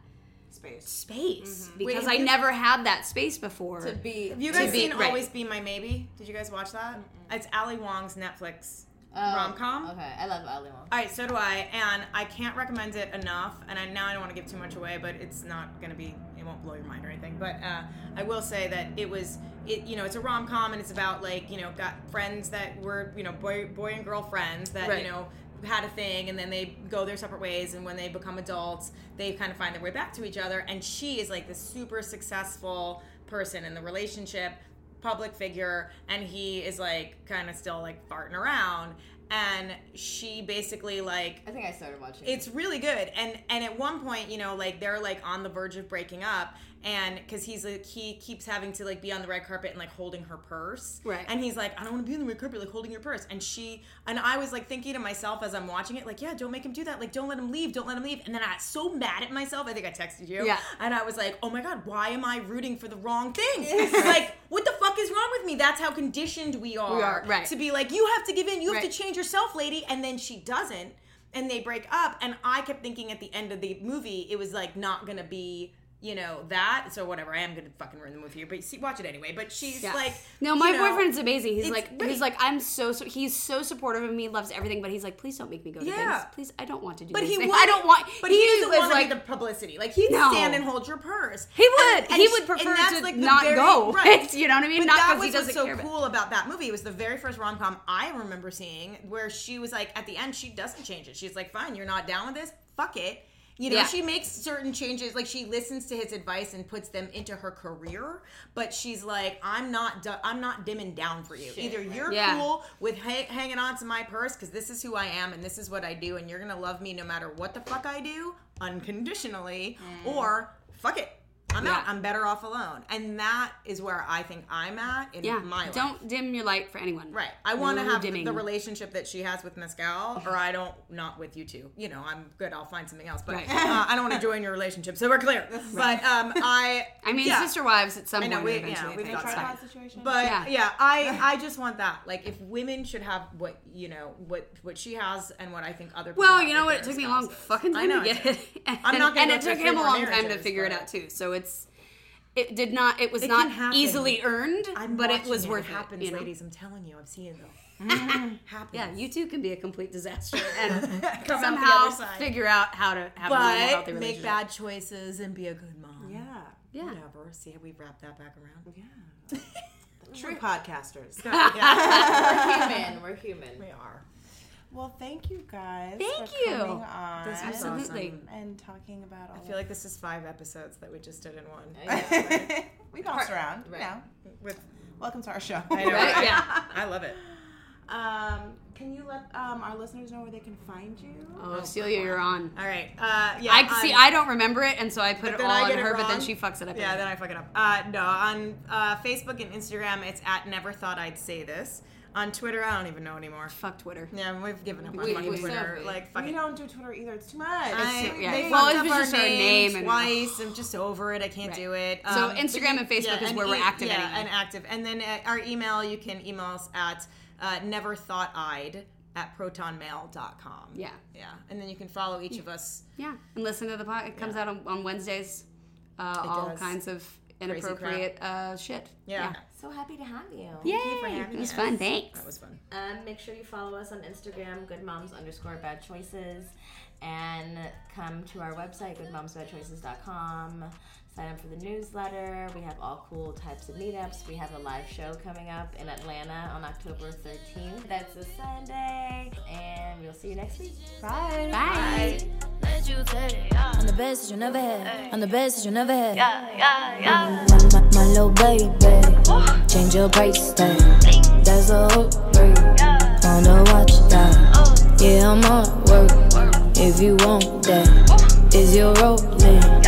Space. space mm-hmm. because Wait, I you- never had that space before. to be. Have you to guys be- seen right. Always Be My Maybe? Did you guys watch that? It's Ali Wong's Netflix Oh, rom com. Okay, I love Ali Wong. All right, so do I, and I can't recommend it enough. And I, now I don't want to give too much away, but it's not going to be, it won't blow your mind or anything. But uh, I will say that it was, it you know, it's a rom com, and it's about like you know, got friends that were you know boy boy and girl friends that Right. you know had a thing and then they go their separate ways and when they become adults they kind of find their way back to each other and she is like this super successful person in the relationship public figure and he is like kind of still like farting around and she basically like I think I started watching. it's really good and and at one point you know like they're like on the verge of breaking up and because he's like he keeps having to like be on the red carpet and like holding her purse. Right. and he's like i don't want to be on the red carpet like holding your purse. And she and i was like thinking to myself as i'm watching it like yeah don't make him do that. Like don't let him leave don't let him leave. And then i got so mad at myself i think i texted you. Yeah. and i was like oh my god why am i rooting for the wrong thing? [laughs] Like what the fuck is wrong with me? That's how conditioned we are, We are, right. to be like you have to give in you have Right. to change yourself lady. And then she doesn't and they break up. And i kept thinking at the end of the movie it was like not gonna be you know that so whatever i am gonna fucking ruin the movie here but see watch it anyway but she's Yeah. like no, my you know, boyfriend's amazing. He's like, great. he's like, I'm so, so, he's so supportive of me, loves everything, but he's like, please don't make me go to Yeah. things. Please, I don't want to do. but he [laughs] would I don't want. but he, doesn't was want like, the publicity like he'd No. stand and hold your purse He would. And- and He would and prefer that's, to like, not very- go. right. [laughs] You know what I mean? But Not that 'cause he was doesn't what's so about- cool about that movie. It was the very first rom com I remember seeing where she was like, at the end, she doesn't change it. She's like, fine, you're not down with this? Fuck it. You know, Yeah. she makes certain changes, like she listens to his advice and puts them into her career. But she's like, I'm not, du- I'm not dimming down for you. Either you're Yeah. cool with ha- hanging on to my purse because this is who I am and this is what I do, and you're gonna love me no matter what the fuck I do, unconditionally, mm. or fuck it. I'm out. Mm. I'm better off alone, and that is where I think I'm at in yeah, my life. don't dim your light for anyone. Right. I want to have dimming. the relationship that she has with Mescal, or I don't, not with you two. You know, I'm good. I'll find something else. But Right. uh, I don't want to join your relationship. So we're clear. But um, I. [laughs] I mean, yeah. sister wives at some I know, point we- eventually. yeah, we've got fine. situation. But Yeah. yeah. I [laughs] I just want that. Like, if women should have what you know, what what she has, and what I think other. people Well, you know what? It took me a long fucking I time know, to get it. And, [laughs] I'm not gonna and it took him a long time to figure it out too. So it's it did not it was It not easily earned, I'm but it was worth it. happens, it. You know? ladies. I'm telling you, I'm seeing it though. [laughs] happens. Yeah, you too can be a complete disaster [laughs] and Come somehow figure out how to have a normal, healthy but make bad choices and be a good mom. yeah. Yeah. Whatever. See how we wrap that back around. Yeah. True podcasters. [laughs] yeah, We're [laughs] human. We're human. we are. Well, thank you guys. Thank for you. Coming on This was Absolutely. awesome. And talking about all I feel like this is five episodes that we just did in one. like [laughs] we bounced around. Right. Right. With Welcome to our show. I know, Right? right? Yeah. I love it. Um, can you let um, our listeners know where they can find you? Oh, Celia, you're on. All right. Uh, yeah. I see. I don't remember it, and so I put it all I on it her. But then she fucks it up. Yeah, then I fuck it up. Uh, no, on uh, Facebook and Instagram, it's at Never Thought I'd Say This. On Twitter, I don't even know anymore. fuck Twitter. Yeah, we've given up on We- we- Twitter. so- like, fuck we it. don't do Twitter either. It's too much. I, yeah. They Well, fucked up it's our just our name name and- twice. I'm just over it. I can't Right. do it. So Um, Instagram but and Facebook is where we're e- active Yeah, anyway. and active. And then uh, our email, you can email us at uh, never thought I'd at protonmail.com. Yeah. Yeah. And then you can follow each of us. Yeah, and listen to the pod. It comes out on, on Wednesdays. Uh, all does. kinds of inappropriate uh, shit. Yeah. So happy to have you. Yay! you for having it was us. fun. Thanks. That was fun. Um, make sure you follow us on Instagram, Good Moms underscore Bad Choices, and come to our website, goodmomsbadchoices.com. Sign up for the newsletter. We have all cool types of meetups. We have a live show coming up in Atlanta on October 13th. That's a Sunday, and we'll see you next week. Bye. Bye. Let you take I'm the best that you never had. I'm the best that you never had. Yeah, yeah, yeah. My, my, my little baby. Change your price tag. That's a hook break. On the watch that. Yeah, I'm on work. If you want that, is your rolling?